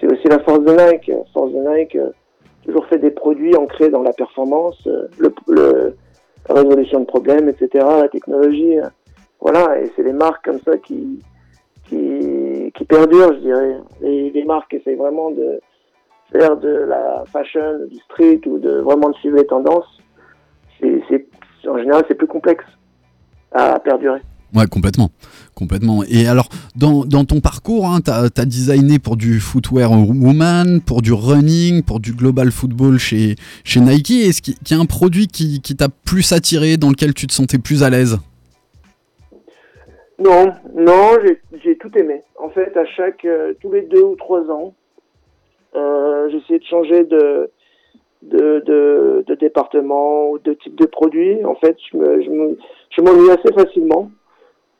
c'est aussi la force de Nike. La force de Nike, toujours fait des produits ancrés dans la performance, le, le- la résolution de problèmes, etc., la technologie. euh, voilà, et c'est les marques comme ça qui, qui, qui perdurent, je dirais. Les, marques essayent vraiment de faire de la fashion, du street ou de vraiment de suivre les tendances. C'est, en général, c'est plus complexe à perdurer. Ouais, complètement. Complètement. Et alors, dans, ton parcours, hein, tu as, designé pour du footwear woman, pour du running, pour du global football chez, chez Nike. Est-ce qu'il y a un produit qui t'a plus attiré, dans lequel tu te sentais plus à l'aise? Non, non, j'ai- tout aimé. En fait, à chaque, euh, tous les deux ou trois ans, euh, j'essayais de changer de, de, de, département ou de type de produit. En fait, je me, je me, je m'ennuie assez facilement.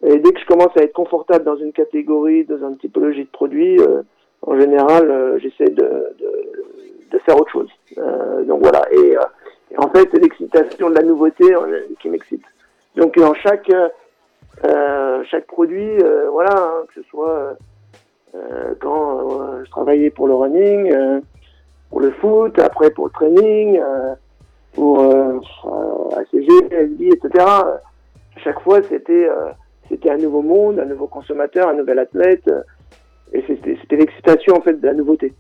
Et dès que je commence à être confortable dans une catégorie, dans une typologie de produit, euh, en général, j'essaie de, de, de faire autre chose. Donc voilà. Et, en fait, c'est l'excitation de la nouveauté qui m'excite. Donc dans chaque chaque produit, euh, voilà, hein, que ce soit euh, euh, quand euh, je travaillais pour le running, euh, pour le foot, après pour le training, euh, pour euh, euh, ACG, SB, etc. Chaque fois, c'était euh, c'était un nouveau monde, un nouveau consommateur, un nouvel athlète, euh, et c'était l'excitation en fait de la nouveauté.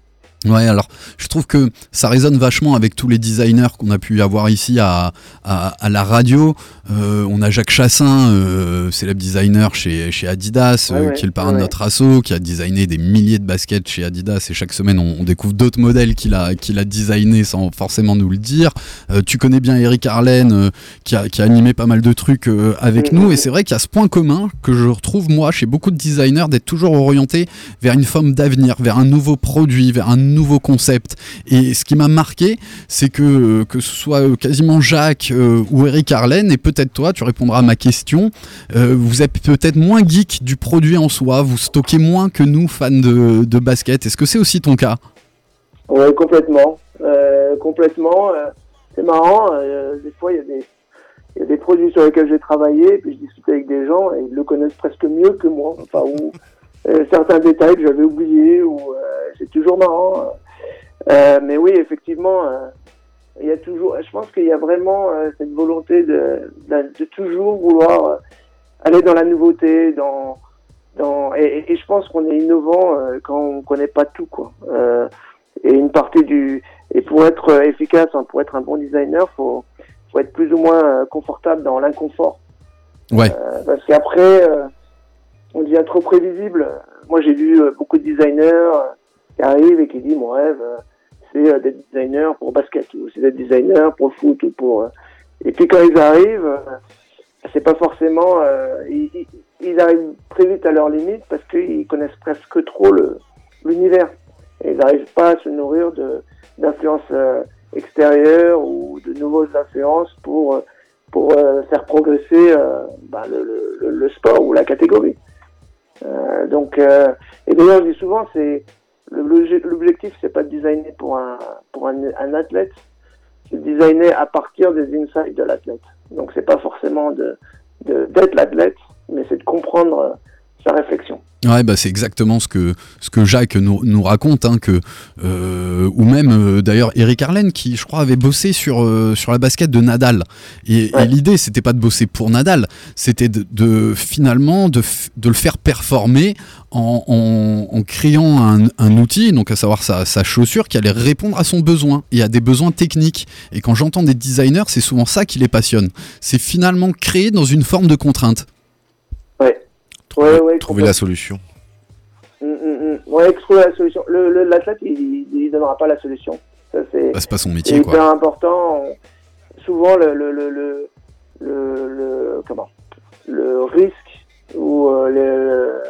Ouais, alors je trouve que ça résonne vachement avec tous les designers qu'on a pu avoir ici à, à, à la radio. Euh, on a Jacques Chassin, euh, célèbre designer chez, chez Adidas, Ouais, euh, qui est le parrain de notre asso, qui a designé des milliers de baskets chez Adidas. Et chaque semaine, on, on découvre d'autres modèles qu'il a, qu'il a designé sans forcément nous le dire. Tu connais bien Eric Arlen, qui, a, qui a animé pas mal de trucs avec nous. Et c'est vrai qu'il y a ce point commun que je retrouve, moi, chez beaucoup de designers, d'être toujours orienté vers une forme d'avenir, vers un nouveau produit, vers un nouveau concept. Et ce qui m'a marqué, c'est que que ce soit euh, quasiment Jacques euh, ou Eric Arlen, et peut-être toi, tu répondras à ma question, euh, vous êtes peut-être moins geek du produit en soi, vous stockez moins que nous, fans de, de basket. Est-ce que c'est aussi ton cas? Ouais, complètement. Complètement. c'est marrant. des fois, il y, a des- des produits sur lesquels j'ai travaillé, puis je discute avec des gens et ils le connaissent presque mieux que moi. Enfin, ou certains détails que j'avais oubliés, ou c'est toujours marrant. Euh, mais oui, effectivement, euh, il y a toujours. Je pense qu'il y a vraiment euh, cette volonté de, de, de toujours vouloir aller dans la nouveauté, dans dans et, je pense qu'on est innovant quand on connaît pas tout quoi. Et une partie du et pour être efficace, hein, pour être un bon designer, faut faut être plus ou moins confortable dans l'inconfort. Ouais. Euh, parce qu'après, euh, on devient trop prévisible. Moi, j'ai vu euh, beaucoup de designers qui arrivent et qui disent mon rêve, euh, c'est euh, d'être designer pour basket ou c'est d'être designer pour foot ou pour. euh, Et puis quand ils arrivent, c'est pas forcément. ils, ils- arrivent très vite à leurs limites parce qu'ils connaissent presque trop le l'univers. Ils n'arrivent pas à se nourrir d'influences extérieures ou de nouvelles influences pour pour euh, faire progresser euh, bah, le, le- le- sport ou la catégorie. Euh, donc, et d'ailleurs, je dis souvent, c'est l'objectif, c'est pas de designer pour un pour un, un athlète, c'est designé à partir des insights de l'athlète. Donc c'est pas forcément de de- d'être l'athlète, mais c'est de comprendre réflexion. Ouais, bah c'est exactement ce que, ce que Jacques nous, nous raconte, hein, que, euh, ou même euh, d'ailleurs Eric Arlen qui, je crois, avait bossé sur, euh, sur la basket de Nadal. Et, et l'idée, c'était pas de bosser pour Nadal, c'était de, de, finalement de, de le faire performer en, en, en créant un, un outil, donc à savoir sa, sa chaussure, qui allait répondre à son besoin et à des besoins techniques. Et quand j'entends des designers, c'est souvent ça qui les passionne. C'est finalement créer dans une forme de contrainte. Ouais. Trouver, Ouais, ouais, trouver la solution. Mm, mm, mm. Ouais, trouver la solution. Le- le- L'athlète, il, il donnera pas la solution. Ça, c'est Bah, c'est pas son c'est métier, hyper quoi. important. Souvent, le, le, le, le, le, le- comment? Le risque ou euh, le, le-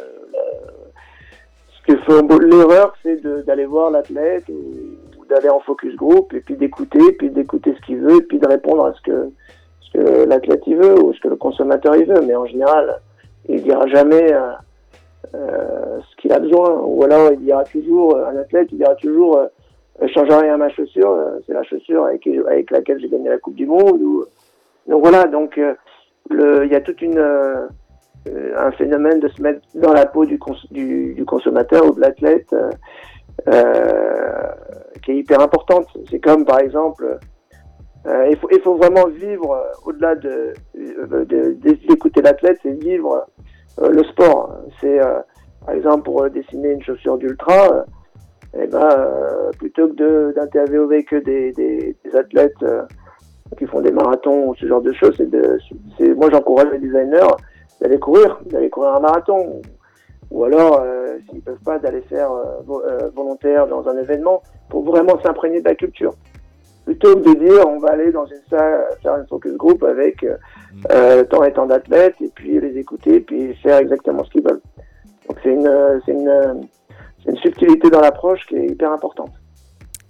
ce que fait l'erreur, c'est d'aller voir l'athlète ou, ou d'aller en focus group et puis d'écouter, puis d'écouter ce qu'il veut et puis de répondre à ce que ce que l'athlète il veut ou ce que le consommateur il veut. Mais en général, il dira jamais euh, euh, ce qu'il a besoin. Ou alors il dira toujours, euh, un athlète, il dira toujours, euh, change rien à ma chaussure, c'est la chaussure avec, laquelle j'ai gagné la Coupe du Monde. Donc voilà, donc il y a toute une un phénomène de se mettre dans la peau du, du, consommateur ou de l'athlète qui est hyper importante. C'est comme par exemple, euh, il, faut, vraiment vivre euh, au-delà de euh, de- de- d'écouter l'athlète, c'est vivre le sport. C'est par exemple pour dessiner une chaussure d'ultra, eh ben, plutôt que de- d'interviewer que des, des, athlètes qui font des marathons ou ce genre de choses, c'est de, moi j'encourage les designers d'aller courir, d'aller courir un marathon, ou alors s'ils peuvent pas d'aller faire vo- volontaire dans un événement pour vraiment s'imprégner de la culture. Plutôt que de dire on va aller dans une salle faire une focus group avec euh, euh, tant et tant d'athlètes et puis les écouter puis faire exactement ce qu'ils veulent. Donc c'est une, euh, c'est une, euh, c'est une subtilité dans l'approche qui est hyper importante.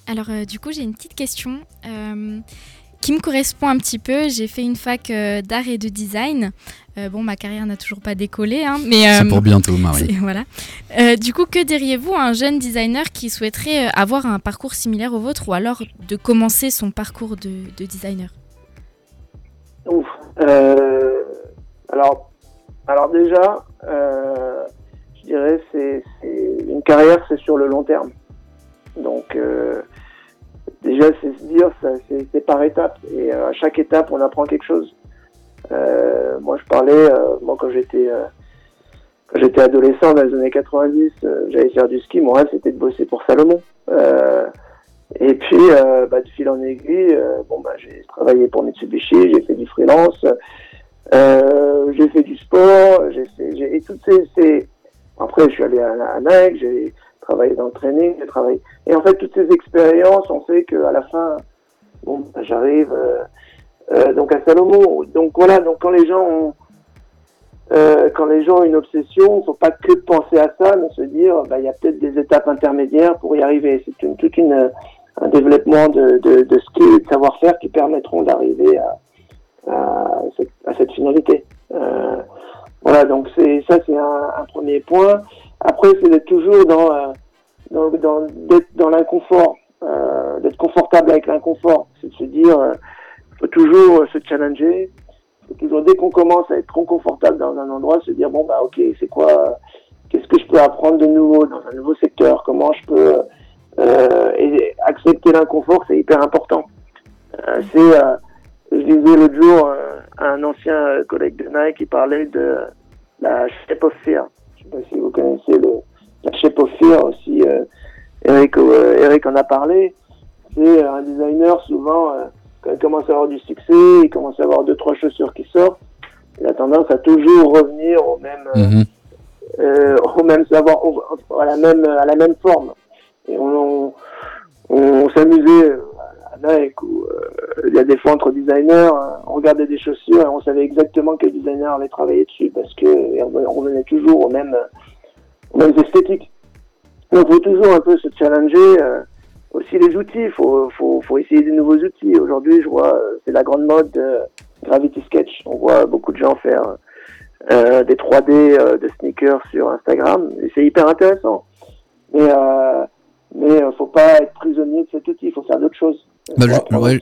Alors, euh, du coup, j'ai une petite question euh, qui me correspond un petit peu. J'ai fait une fac euh, d'art et de design. Euh, bon, ma carrière n'a toujours pas décollé, hein, mais C'est euh, pour bientôt, Marie. Voilà. Euh, du coup, que diriez-vous à un jeune designer qui souhaiterait avoir un parcours similaire au vôtre ou alors de commencer son parcours de, de designer? Ouf. Euh, alors, alors déjà, euh, je dirais c'est c'est une carrière, c'est sur le long terme. Donc euh, déjà, c'est se dire, c'est par étapes et euh, à chaque étape, on apprend quelque chose. Euh, moi, je parlais, euh, moi quand j'étais euh, quand j'étais adolescent dans les années 90, euh, j'allais faire du ski. Mon rêve, c'était de bosser pour Salomon. Euh, et puis, bah, de fil en aiguille, bon, bah, j'ai travaillé pour Mitsubishi, j'ai fait du freelance, j'ai fait du sport, j'ai fait, et toutes ces, ces- après, je suis allé à, à Nike, j'ai travaillé dans le travaillé, et en fait, toutes ces expériences ont fait qu'à la fin, bon, bah, j'arrive, euh, euh, donc à Salomon. Donc voilà, donc quand les gens ont, euh, quand les gens ont une obsession, faut pas que penser à ça, mais se dire, bah, il y a peut-être des étapes intermédiaires pour y arriver. C'est une, toute une, un développement de, de, de skills et de savoir-faire qui permettront d'arriver à, à, cette, finalité. Euh, voilà, donc c'est ça, c'est un premier point. Après, c'est d'être toujours dans, euh, dans, dans, d'être dans l'inconfort, euh, d'être confortable avec l'inconfort. C'est de se dire, euh, faut toujours se challenger. Faut toujours, dès qu'on commence à être trop confortable dans un endroit, se dire bon bah ok, c'est quoi, qu'est-ce que je peux apprendre de nouveau dans un nouveau secteur, comment je peux euh, et accepter l'inconfort, c'est hyper important. Euh, c'est, euh, je disais l'autre jour euh, un ancien euh, collègue de Nike qui parlait de la shape of fear. Je sais pas si vous connaissez le, of fear aussi. Euh, Eric, euh, Eric en a parlé. C'est un designer souvent euh, quand il commence à avoir du succès, il commence à avoir deux trois chaussures qui sortent. Il a tendance à toujours revenir au même Mhm. au même savoir, au- à la même à la même forme. Et on, on, on s'amusait euh, il y a des fois entre designers, hein, on regardait des chaussures et on savait exactement quel designer avait travaillé dessus parce que on revenait toujours aux mêmes aux mêmes esthétiques. Donc il faut toujours un peu se challenger. euh, aussi les outils, il faut, faut, faut essayer des nouveaux outils. Aujourd'hui, je vois, euh, c'est la grande mode de Gravity Sketch. On voit beaucoup de gens faire euh, des 3D euh, de sneakers sur Instagram. Et c'est hyper intéressant. Mais, euh, mais euh, faut pas être prisonnier de cet outil, il faut faire d'autres choses. Bah, ouais,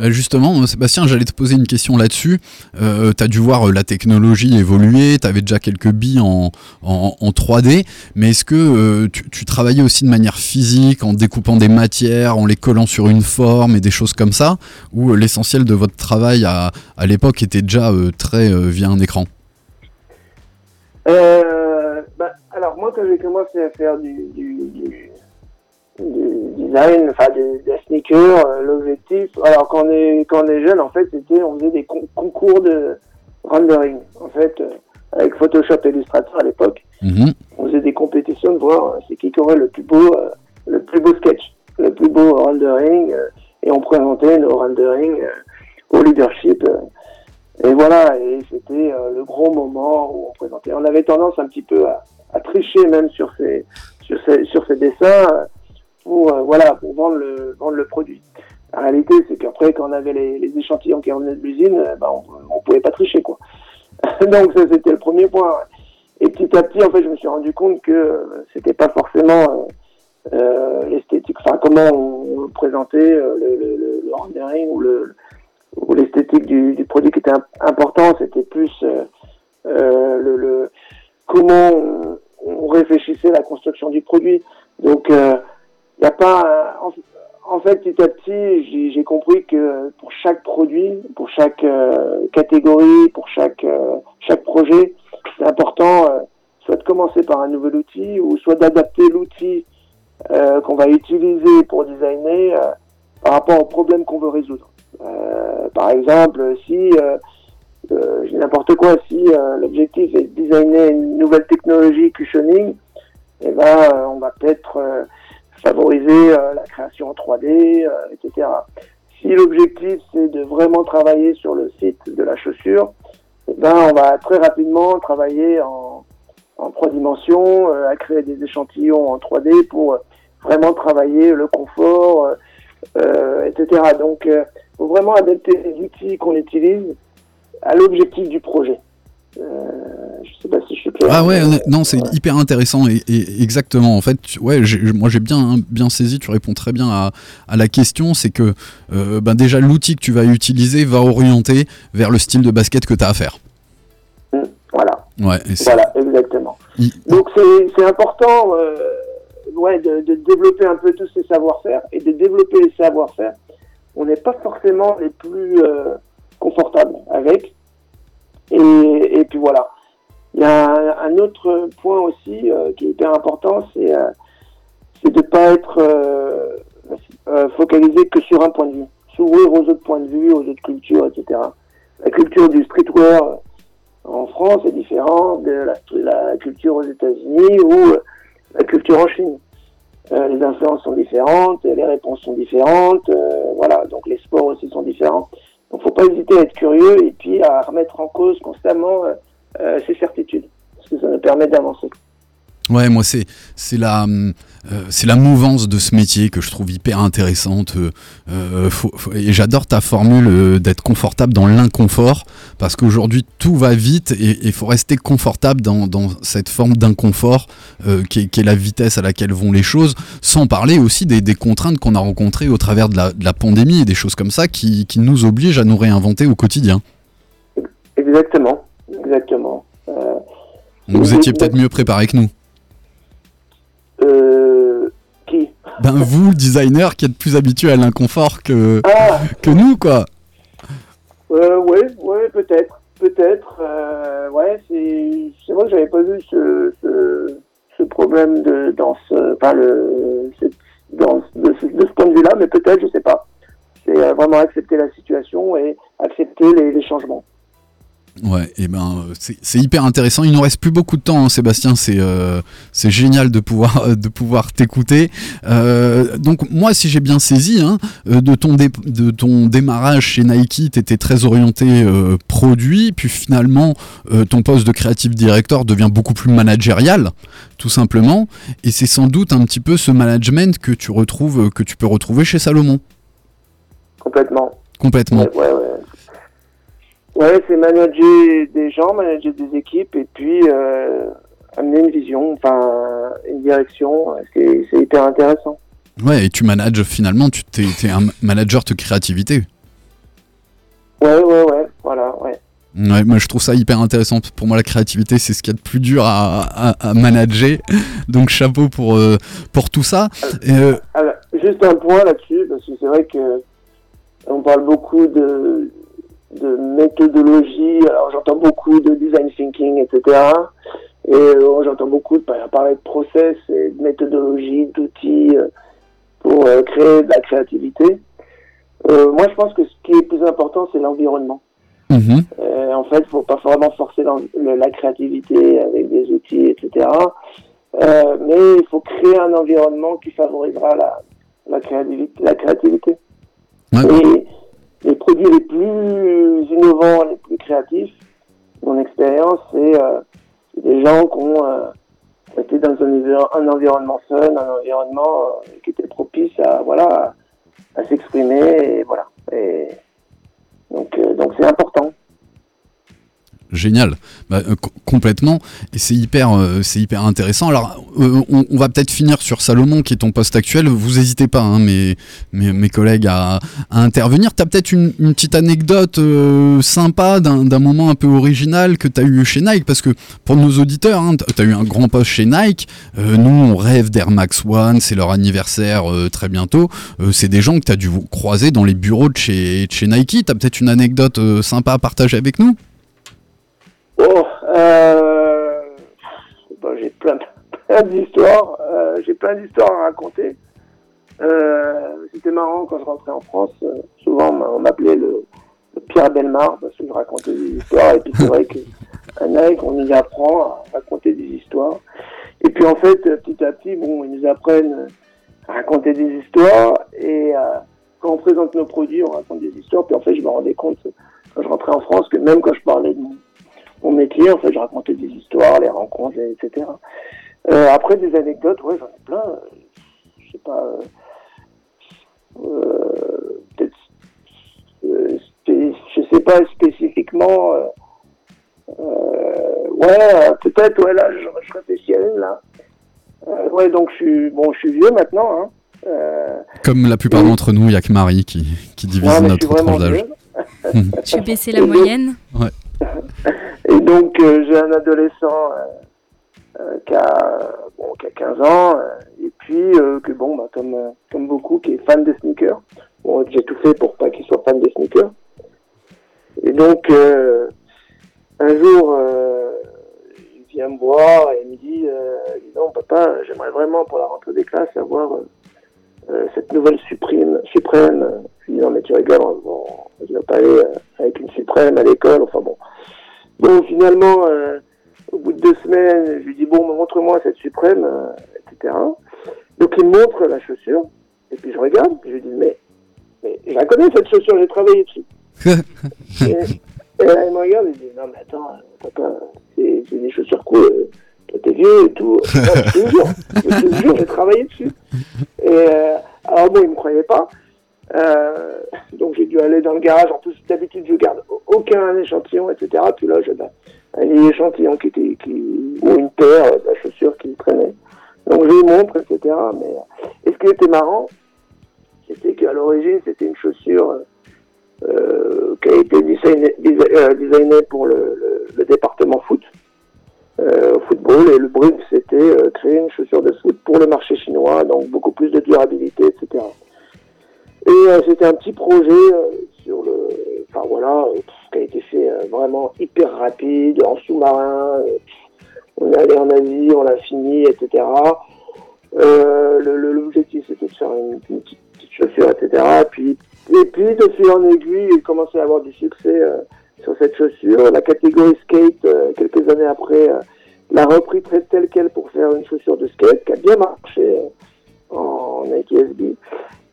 Euh, Justement, euh, Sébastien, j'allais te poser une question là-dessus. Euh, tu as dû voir euh, la technologie évoluer, tu avais déjà quelques billes en, en, en 3D, mais est-ce que euh, tu, tu travaillais aussi de manière physique, en découpant des matières, en les collant sur une forme et des choses comme ça, ou l'essentiel de votre travail à, à l'époque était déjà euh, très via un écran? Euh, bah, alors moi quand j'ai commencé à faire du, du, du, du design, enfin des, des sneakers, euh, l'objectif, alors quand on est quand on est jeune en fait c'était on faisait des con- concours de rendering en fait euh, avec Photoshop Illustrator à l'époque, Mhm. on faisait des compétitions de voir euh, c'est qui qui aurait le plus beau le plus beau sketch, le plus beau rendering et on présentait nos renderings au leadership. et voilà, et c'était le gros moment où on présentait. On avait tendance un petit peu à, à tricher même sur ces, sur ces, sur ces dessins pour, euh, voilà, pour vendre le, vendre le produit. La réalité, c'est qu'après, quand on avait les, les échantillons qui revenaient de l'usine, euh, ben, on, on pouvait pas tricher, quoi. Donc, ça, c'était le premier point. Et petit à petit, en fait, je me suis rendu compte que euh, c'était pas forcément euh, l'esthétique, enfin, comment on, présentait le, le, le, rendering ou le, ou l'esthétique du, du produit qui était imp- important, c'était plus euh, le, le comment on, on réfléchissait à la construction du produit. Donc, il a pas. un- en, en fait, petit à petit, j'ai compris que pour chaque produit, pour chaque euh, catégorie, pour chaque euh, chaque projet, c'est important euh, soit de commencer par un nouvel outil ou soit d'adapter l'outil euh, qu'on va utiliser pour designer euh, par rapport au problème qu'on veut résoudre. Euh, par exemple, si euh, euh, n'importe quoi, si euh, l'objectif est de designer une nouvelle technologie cushioning, eh ben, euh, on va peut-être euh, favoriser euh, la création en 3D, euh, etc. Si l'objectif c'est de vraiment travailler sur le site de la chaussure, eh ben, on va très rapidement travailler en, en trois dimensions, euh, à créer des échantillons en 3D pour euh, vraiment travailler le confort, euh, euh, etc. Donc, il faut vraiment adapter les outils qu'on utilise à l'objectif du projet. Euh, je sais pas si je suis clair. Ah ouais, non, c'est hyper intéressant et, et exactement. En fait, tu- ouais, moi j'ai bien bien saisi. Tu réponds très bien à, à la question. C'est que euh, ben déjà l'outil que tu vas utiliser va orienter vers le style de basket que tu as à faire. Voilà. Ouais. Voilà, exactement. Il- Donc c'est c'est important euh, ouais, de, de développer un peu tous ces savoir-faire et de développer les savoir-faire. On n'est pas forcément les plus confortables avec. Et, et puis voilà. Il y a un, autre point aussi euh, qui est hyper important, c'est euh, de ne pas être euh, euh, focalisé que sur un point de vue. S'ouvrir aux autres points de vue, aux autres cultures, etc. La culture du streetwear euh, en France est différente de la, la culture aux États-Unis ou euh, la culture en Chine. Les influences sont différentes, les réponses sont différentes, voilà, donc les sports aussi sont différents. Donc faut pas hésiter à être curieux et puis à remettre en cause constamment euh, euh, ses certitudes, parce que ça nous permet d'avancer. Ouais, moi c'est c'est la hum, euh, c'est la mouvance de ce métier que je trouve hyper intéressante. euh, euh, faut- faut- et j'adore ta formule euh, d'être confortable dans l'inconfort parce qu'aujourd'hui tout va vite et il faut rester confortable dans, dans cette forme d'inconfort qui, est, qui est la vitesse à laquelle vont les choses, sans parler aussi des, des contraintes qu'on a rencontrées au travers de la, de la pandémie et des choses comme ça qui, qui nous obligent à nous réinventer au quotidien. Exactement, exactement. Vous étiez peut-être mieux préparé que nous. Euh, qui Ben vous, le designer, qui êtes plus habitué à l'inconfort que, Ah que nous, quoi. Euh, ouais, ouais, peut-être, peut-être. Euh, ouais, c'est, vrai que j'avais pas vu ce, ce, ce problème de dans ce, enfin le, dans, de, ce, de ce point de vue-là, mais peut-être, je sais pas. C'est euh, vraiment accepter la situation et accepter les, les changements. Ouais, et ben euh, c'est hyper intéressant. Il nous reste plus beaucoup de temps, hein, Sébastien. C'est euh, c'est génial de pouvoir de pouvoir t'écouter. Euh, donc moi, si j'ai bien saisi, hein, euh, de ton dé- de ton démarrage chez Nike, t'étais très orienté euh, produit, puis finalement euh, ton poste de creative director devient beaucoup plus managérial, tout simplement. Et c'est sans doute un petit peu ce management que tu retrouves que tu peux retrouver chez Salomon. Complètement. Complètement. Ouais, ouais, ouais. Ouais, c'est manager des gens, manager des équipes et puis euh, amener une vision, enfin une direction. C'est, hyper intéressant. Ouais, et tu manages finalement, tu t'es, t'es un manager de créativité. Ouais, ouais, ouais, voilà, ouais. Ouais, moi je trouve ça hyper intéressant. Pour moi, la créativité, c'est ce qu'il y a de plus dur à, à- à manager. Donc chapeau pour, euh, pour tout ça. Euh, Alors, juste un point là-dessus, parce que c'est vrai que on parle beaucoup de, de méthodologie, alors j'entends beaucoup de design thinking, etc. Et euh, j'entends beaucoup de parler de process et de méthodologie, d'outils euh, pour euh, créer de la créativité. Moi, je pense que ce qui est plus important, c'est l'environnement. mhm. Euh, en fait, faut pas vraiment forcer le- la créativité avec des outils, etc. Mais il faut créer un environnement qui favorisera la, la créativité. La créativité. Et les produits les plus innovants, les plus créatifs, mon expérience, c'est euh, des gens qui ont euh, été dans un, enviro- un environnement fun, un environnement euh, qui était propice à voilà à, à s'exprimer et voilà. Et donc euh, donc c'est important. Génial, Bah, euh, co- complètement. Et c'est hyper, euh, intéressant. Alors, euh, on, va peut-être finir sur Salomon, qui est ton poste actuel. Vous n'hésitez pas, hein, mes, collègues, à, intervenir. Tu peut-être une, petite anecdote sympa d'un moment un peu original que tu as eu chez Nike, parce que pour nos auditeurs, tu as eu un grand poste chez Nike. Nous, on rêve d'Air Max One, c'est leur anniversaire très bientôt. C'est des gens que tu as dû croiser dans les bureaux de chez, Nike. Tu peut-être une anecdote sympa à partager avec nous? Oh, euh, bon, j'ai plein, plein d'histoires. euh, j'ai plein d'histoires à raconter. Euh, C'était marrant quand je rentrais en France. euh, souvent, on m'a- on m'appelait le, le Pierre Belmar parce que je racontais des histoires. Et puis c'est vrai qu'à Nike, on nous apprend à raconter des histoires. Et puis en fait, petit à petit, bon, ils nous apprennent à raconter des histoires. Et euh, quand on présente nos produits, on raconte des histoires. Puis en fait, je me rendais compte quand je rentrais en France que même quand je parlais de mon, métier, en fait, je racontais des histoires, les rencontres, et- etc. Euh, après, des anecdotes, ouais, j'en ai plein. Je sais pas. euh, euh, peut-être. je sais pas spécifiquement. euh, euh, ouais, peut-être, ouais, là, je, je réfléchis à une, là. Euh, ouais, donc je suis, bon, je suis vieux maintenant, hein. Euh, Comme la plupart d'entre nous, il n'y a que Marie qui, qui divise je notre tranche d'âge. vieux. Tu baissais la moyenne? Ouais. Et donc, euh, j'ai un adolescent euh, euh, qui, a, bon, qui a 15 ans, et puis que, bon, bah, comme, comme beaucoup, qui est fan de sneakers. Bon, j'ai tout fait pour pas qu'il soit fan de sneakers. Et donc, un jour, il vient me voir et il me dit, donc, papa, j'aimerais vraiment pour la rentrée des classes avoir cette nouvelle Supreme. Suprême. Je lui dis, non, mais tu rigoles, bon, je vais pas aller avec une Suprême à l'école, enfin bon. Bon, finalement, euh, au bout de deux semaines, je lui dis, bon, montre-moi cette suprême, euh, etc. Donc, il me montre la chaussure, et puis je regarde, puis je lui dis, mais, mais je la connais, cette chaussure, j'ai travaillé dessus. et, et là, il me regarde, et il dit, non, mais attends, euh, papa, c'est des chaussures cool, toi, t'es vieux et tout. Non, je te jure, je te jure, j'ai travaillé dessus. Et, euh, alors bon, il me croyait pas. Euh, donc j'ai dû aller dans le garage. En plus, d'habitude, je garde aucun échantillon, etc. Puis là, j'ai un échantillon qui était, qui, ou une paire euh, de la chaussure qui traînait. Donc je montre, etc. Mais euh, et ce qui était marrant, c'était qu'à l'origine, c'était une chaussure euh, qui a été designée, desi- euh, designée pour le, département foot, euh, football. Et le brief, c'était euh, créer une chaussure de foot pour le marché chinois, donc beaucoup plus de durabilité, etc. Et euh, c'était un petit projet euh, sur le, enfin voilà, euh, qui a été fait vraiment hyper rapide, en sous-marin. on est allé en Asie, on l'a fini, etc. L'objectif c'était de faire une, une petite, petite chaussure, etc. Puis, et puis de fil en aiguille, il commençait à avoir du succès sur cette chaussure. La catégorie skate, euh, quelques années après, euh, l'a repris très telle quelle pour faire une chaussure de skate qui a bien marché euh, en Nike SB.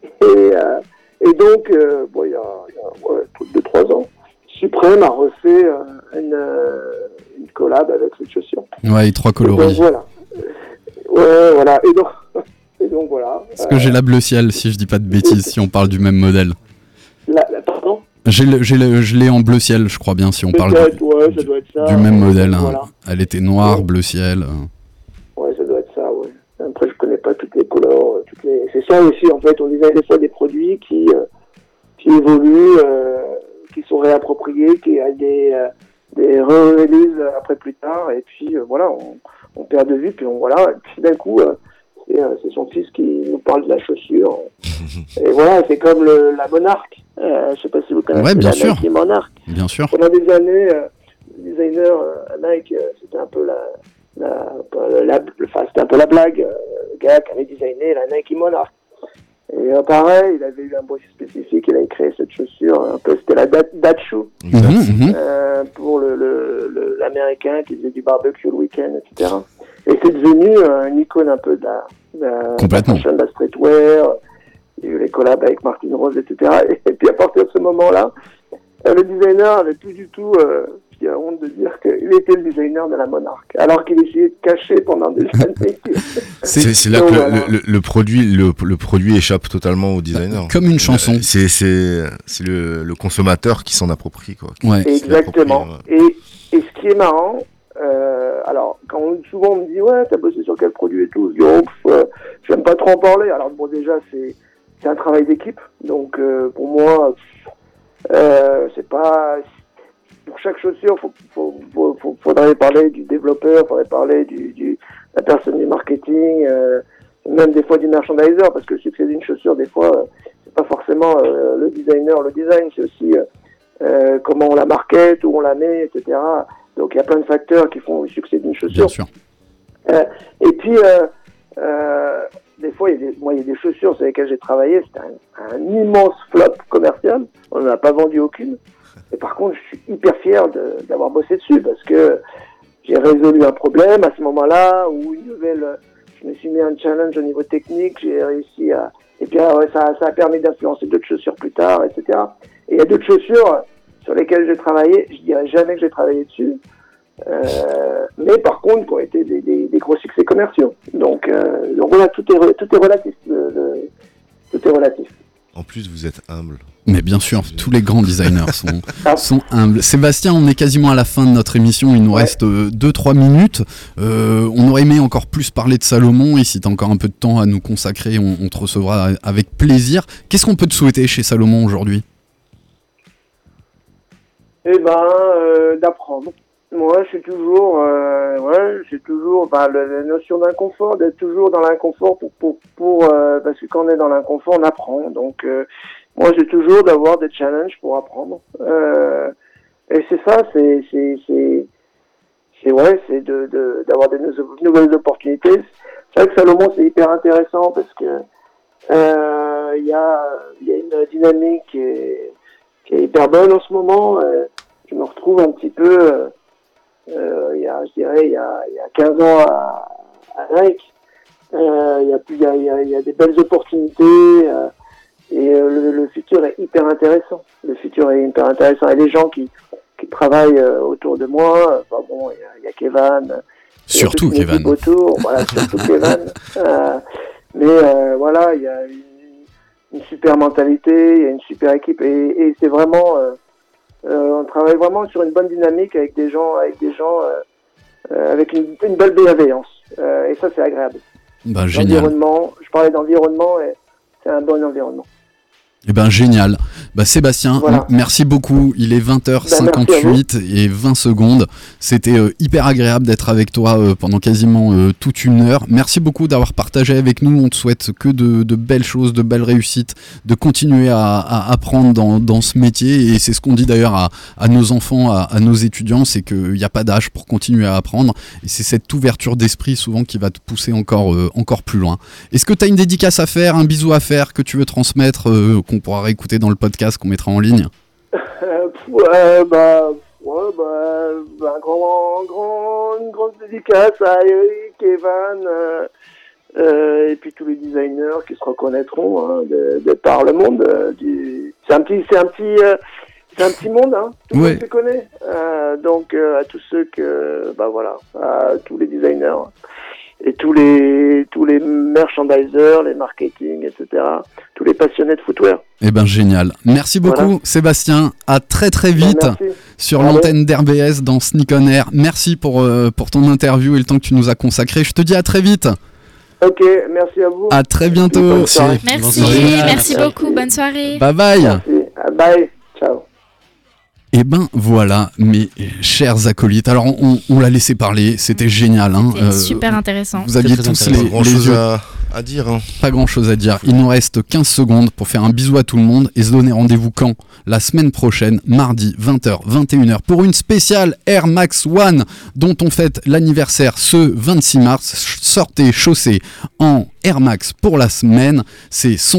Et, euh, et donc, euh, bon, il y a, il y a ouais, plus de trois ans, Suprême a refait euh, une, une collab avec cette chaussure. Ouais, et trois Et donc, coloris. voilà. Ouais, voilà. Et donc, et donc voilà. Parce que j'ai la bleu ciel, si je dis pas de bêtises, si on parle du même modèle. La, la- pardon? J'ai le- j'ai le- je l'ai en bleu ciel, je crois bien, si on parle du, ouais, ça doit être ça. du même modèle. hein. Elle était noire, bleu ciel. euh. Ouais, ça doit être ça, ouais. Après, je connais pas toutes les couleurs, euh, toutes les... c'est ça aussi, en fait, on design des fois des produits qui, euh, qui évoluent, euh, qui sont réappropriés, qui a des, euh, des re-releases après plus tard, et puis voilà, on, on perd de vue, puis on voilà, et puis d'un coup, c'est son fils qui nous parle de la chaussure. et voilà, c'est comme le, la Monarque. Euh, je sais pas si vous connaissez Ouais, bien la sûr. Nike Monarque. Bien sûr. Pendant des années, le designer Nike, c'était un peu la, la, la, la- enfin, c'était un peu la blague. le gars qui avait designé la Nike Monarch. Et euh, pareil, il avait eu un bruit spécifique, il avait créé cette chaussure, un peu, c'était la Dat- Datshu, Mhm, mhm. euh, pour le, le, le- l'américain qui faisait du barbecue le week-end, etc. Et c'est devenu euh, une icône un peu de la, de la, de la de streetwear. Il y a eu les collabs avec Martin Rose, etc. Et, puis à partir de ce moment-là, euh, le designer avait plus du tout, euh, j'ai honte de dire qu'il était le designer de la monarque, alors qu'il essayait de cacher pendant des années. C'est là que le, voilà. le- le produit, le, le produit échappe totalement au designer. Comme une chanson. Euh, C'est c'est le, le consommateur qui s'en approprie quoi. Ouais. Qui Exactement. ouais. Et, et ce qui est marrant, euh, alors quand on- souvent on me dit ouais t'as bossé sur quel produit et tout, je dis oh, euh, j'aime pas trop en parler. Alors bon déjà c'est c'est un travail d'équipe, donc euh, pour moi euh, c'est pas pour chaque chaussure faut, faut, faut, faut- faudrait parler du développeur, faudrait parler du, du de la personne du marketing, euh, même des fois du merchandiser parce que le succès d'une chaussure des fois euh, c'est pas forcément euh, le designer, le design c'est aussi euh, comment on la market, où on la met, etc. Donc il y a plein de facteurs qui font le succès d'une Bien chaussure. sûr. Euh, et puis, des fois, il y a des, moi, il y a des chaussures sur lesquelles j'ai travaillé, c'était un, un immense flop commercial. On n'en a pas vendu aucune. Et par contre, hyper fier d'avoir bossé dessus parce que j'ai résolu un problème à ce moment-là ou une nouvelle. Je me suis mis un challenge au niveau technique, j'ai réussi à. Et puis ah ouais, ça, ça a permis d'influencer d'autres chaussures plus tard, etc. Et il y a d'autres chaussures sur lesquelles j'ai travaillé. Je dirais jamais que j'ai travaillé dessus. Euh, mais par contre, qui ont été des, des, des gros succès commerciaux. Donc, euh, donc voilà, tout est, tout est relatif. le- tout est relatif. En plus, vous êtes humble. Mais bien sûr, tous les grands designers sont, Ah. sont humbles. Sébastien, on est quasiment à la fin de notre émission. Il nous Ouais. reste 2-3 minutes. Euh, on aurait aimé encore plus parler de Salomon. Et si tu as encore un peu de temps à nous consacrer, on, on te recevra avec plaisir. Qu'est-ce qu'on peut te souhaiter chez Salomon aujourd'hui? Eh ben, euh, d'apprendre. Moi, je suis toujours, euh, ouais, j'ai toujours, bah, la notion d'inconfort, d'être toujours dans l'inconfort pour, pour, pour, euh, parce que quand on est dans l'inconfort, on apprend. Donc, euh, moi, j'ai toujours d'avoir des challenges pour apprendre. Euh, et c'est ça, c'est, c'est, c'est, c'est ouais, c'est de, de, d'avoir des nou- nouvelles opportunités. C'est vrai que Salomon, c'est hyper intéressant parce que euh, il y a, il y a une dynamique qui est, qui est hyper bonne en ce moment. Euh, je me retrouve un petit peu, il y a, je dirais, il y a, il y a 15 ans à, à. Euh, il, y a, plus- il, y a, il, y a, des belles opportunités euh, et euh, le, le futur est hyper intéressant. Le futur est hyper intéressant. Et les gens qui, qui travaillent euh, autour de moi, euh, bah bon, il y a, Kevin. Surtout Kevin. équipe Autour, voilà, surtout Kevin. Euh, mais euh, voilà, il y a une, une super mentalité, il y a une super équipe et, et c'est vraiment, euh, euh, on travaille vraiment sur une bonne dynamique avec des gens, avec des gens, euh, euh, avec une, une belle bienveillance. Euh, et ça, c'est agréable. Bah, génial. Je parlais d'environnement et c'est un bon environnement. Eh ben génial. Bah Sébastien, Voilà. merci beaucoup. Il est Bah, merci 20h58 et 20 secondes. C'était euh, hyper agréable d'être avec toi euh, pendant quasiment euh, toute une heure. Merci beaucoup d'avoir partagé avec nous. On te souhaite que de, de belles choses, de belles réussites, de continuer à, à apprendre dans, dans ce métier. Et c'est ce qu'on dit d'ailleurs à, à nos enfants, à, à nos étudiants, c'est qu'il n'y a pas d'âge pour continuer à apprendre. Et c'est cette ouverture d'esprit souvent qui va te pousser encore, encore plus loin. Est-ce que tu as une dédicace à faire, un bisou à faire que tu veux transmettre, qu'on pourra réécouter dans le podcast? Qu'on mettra en ligne Euh, ouais, bah, ouais, bah, bah, un grand, grand, une grande dédicace à Eric, Evan, euh, euh, et puis tous les designers qui se reconnaîtront hein, de, de par le monde. euh, du... C'est un petit, c'est un petit, euh, c'est un petit monde, hein. Tout le Ouais. monde se connaît. Euh, donc à tous ceux que, bah voilà, à tous les designers et tous les, tous les merchandisers, les marketing, etc. Tous les passionnés de footwear. Eh ben génial. Merci beaucoup Voilà. Sébastien. À très très vite Bah, merci. sur l'antenne d'RBS dans Sneak on Air. Merci pour, euh, pour ton interview et le temps que tu nous as consacré. Je te dis à très vite. Ok, merci à vous. À très bientôt. Merci, Bonsoir. merci beaucoup. Bonne soirée. Bye bye. Merci. Bye. Ciao. Eh ben voilà, mes chers acolytes. Alors on, on l'a laissé parler, c'était génial. Hein. C'était Euh, super intéressant. Vous aviez tous les, intéressant. Grand les chose yeux à, à dire. hein. Pas grand chose à dire. Il nous reste 15 secondes pour faire un bisou à tout le monde et se donner rendez-vous quand? La semaine prochaine, mardi 20h, 21h, pour une spéciale Air Max One dont on fête l'anniversaire ce 26 mars. Sortez chaussés en Air Max pour la semaine. C'est son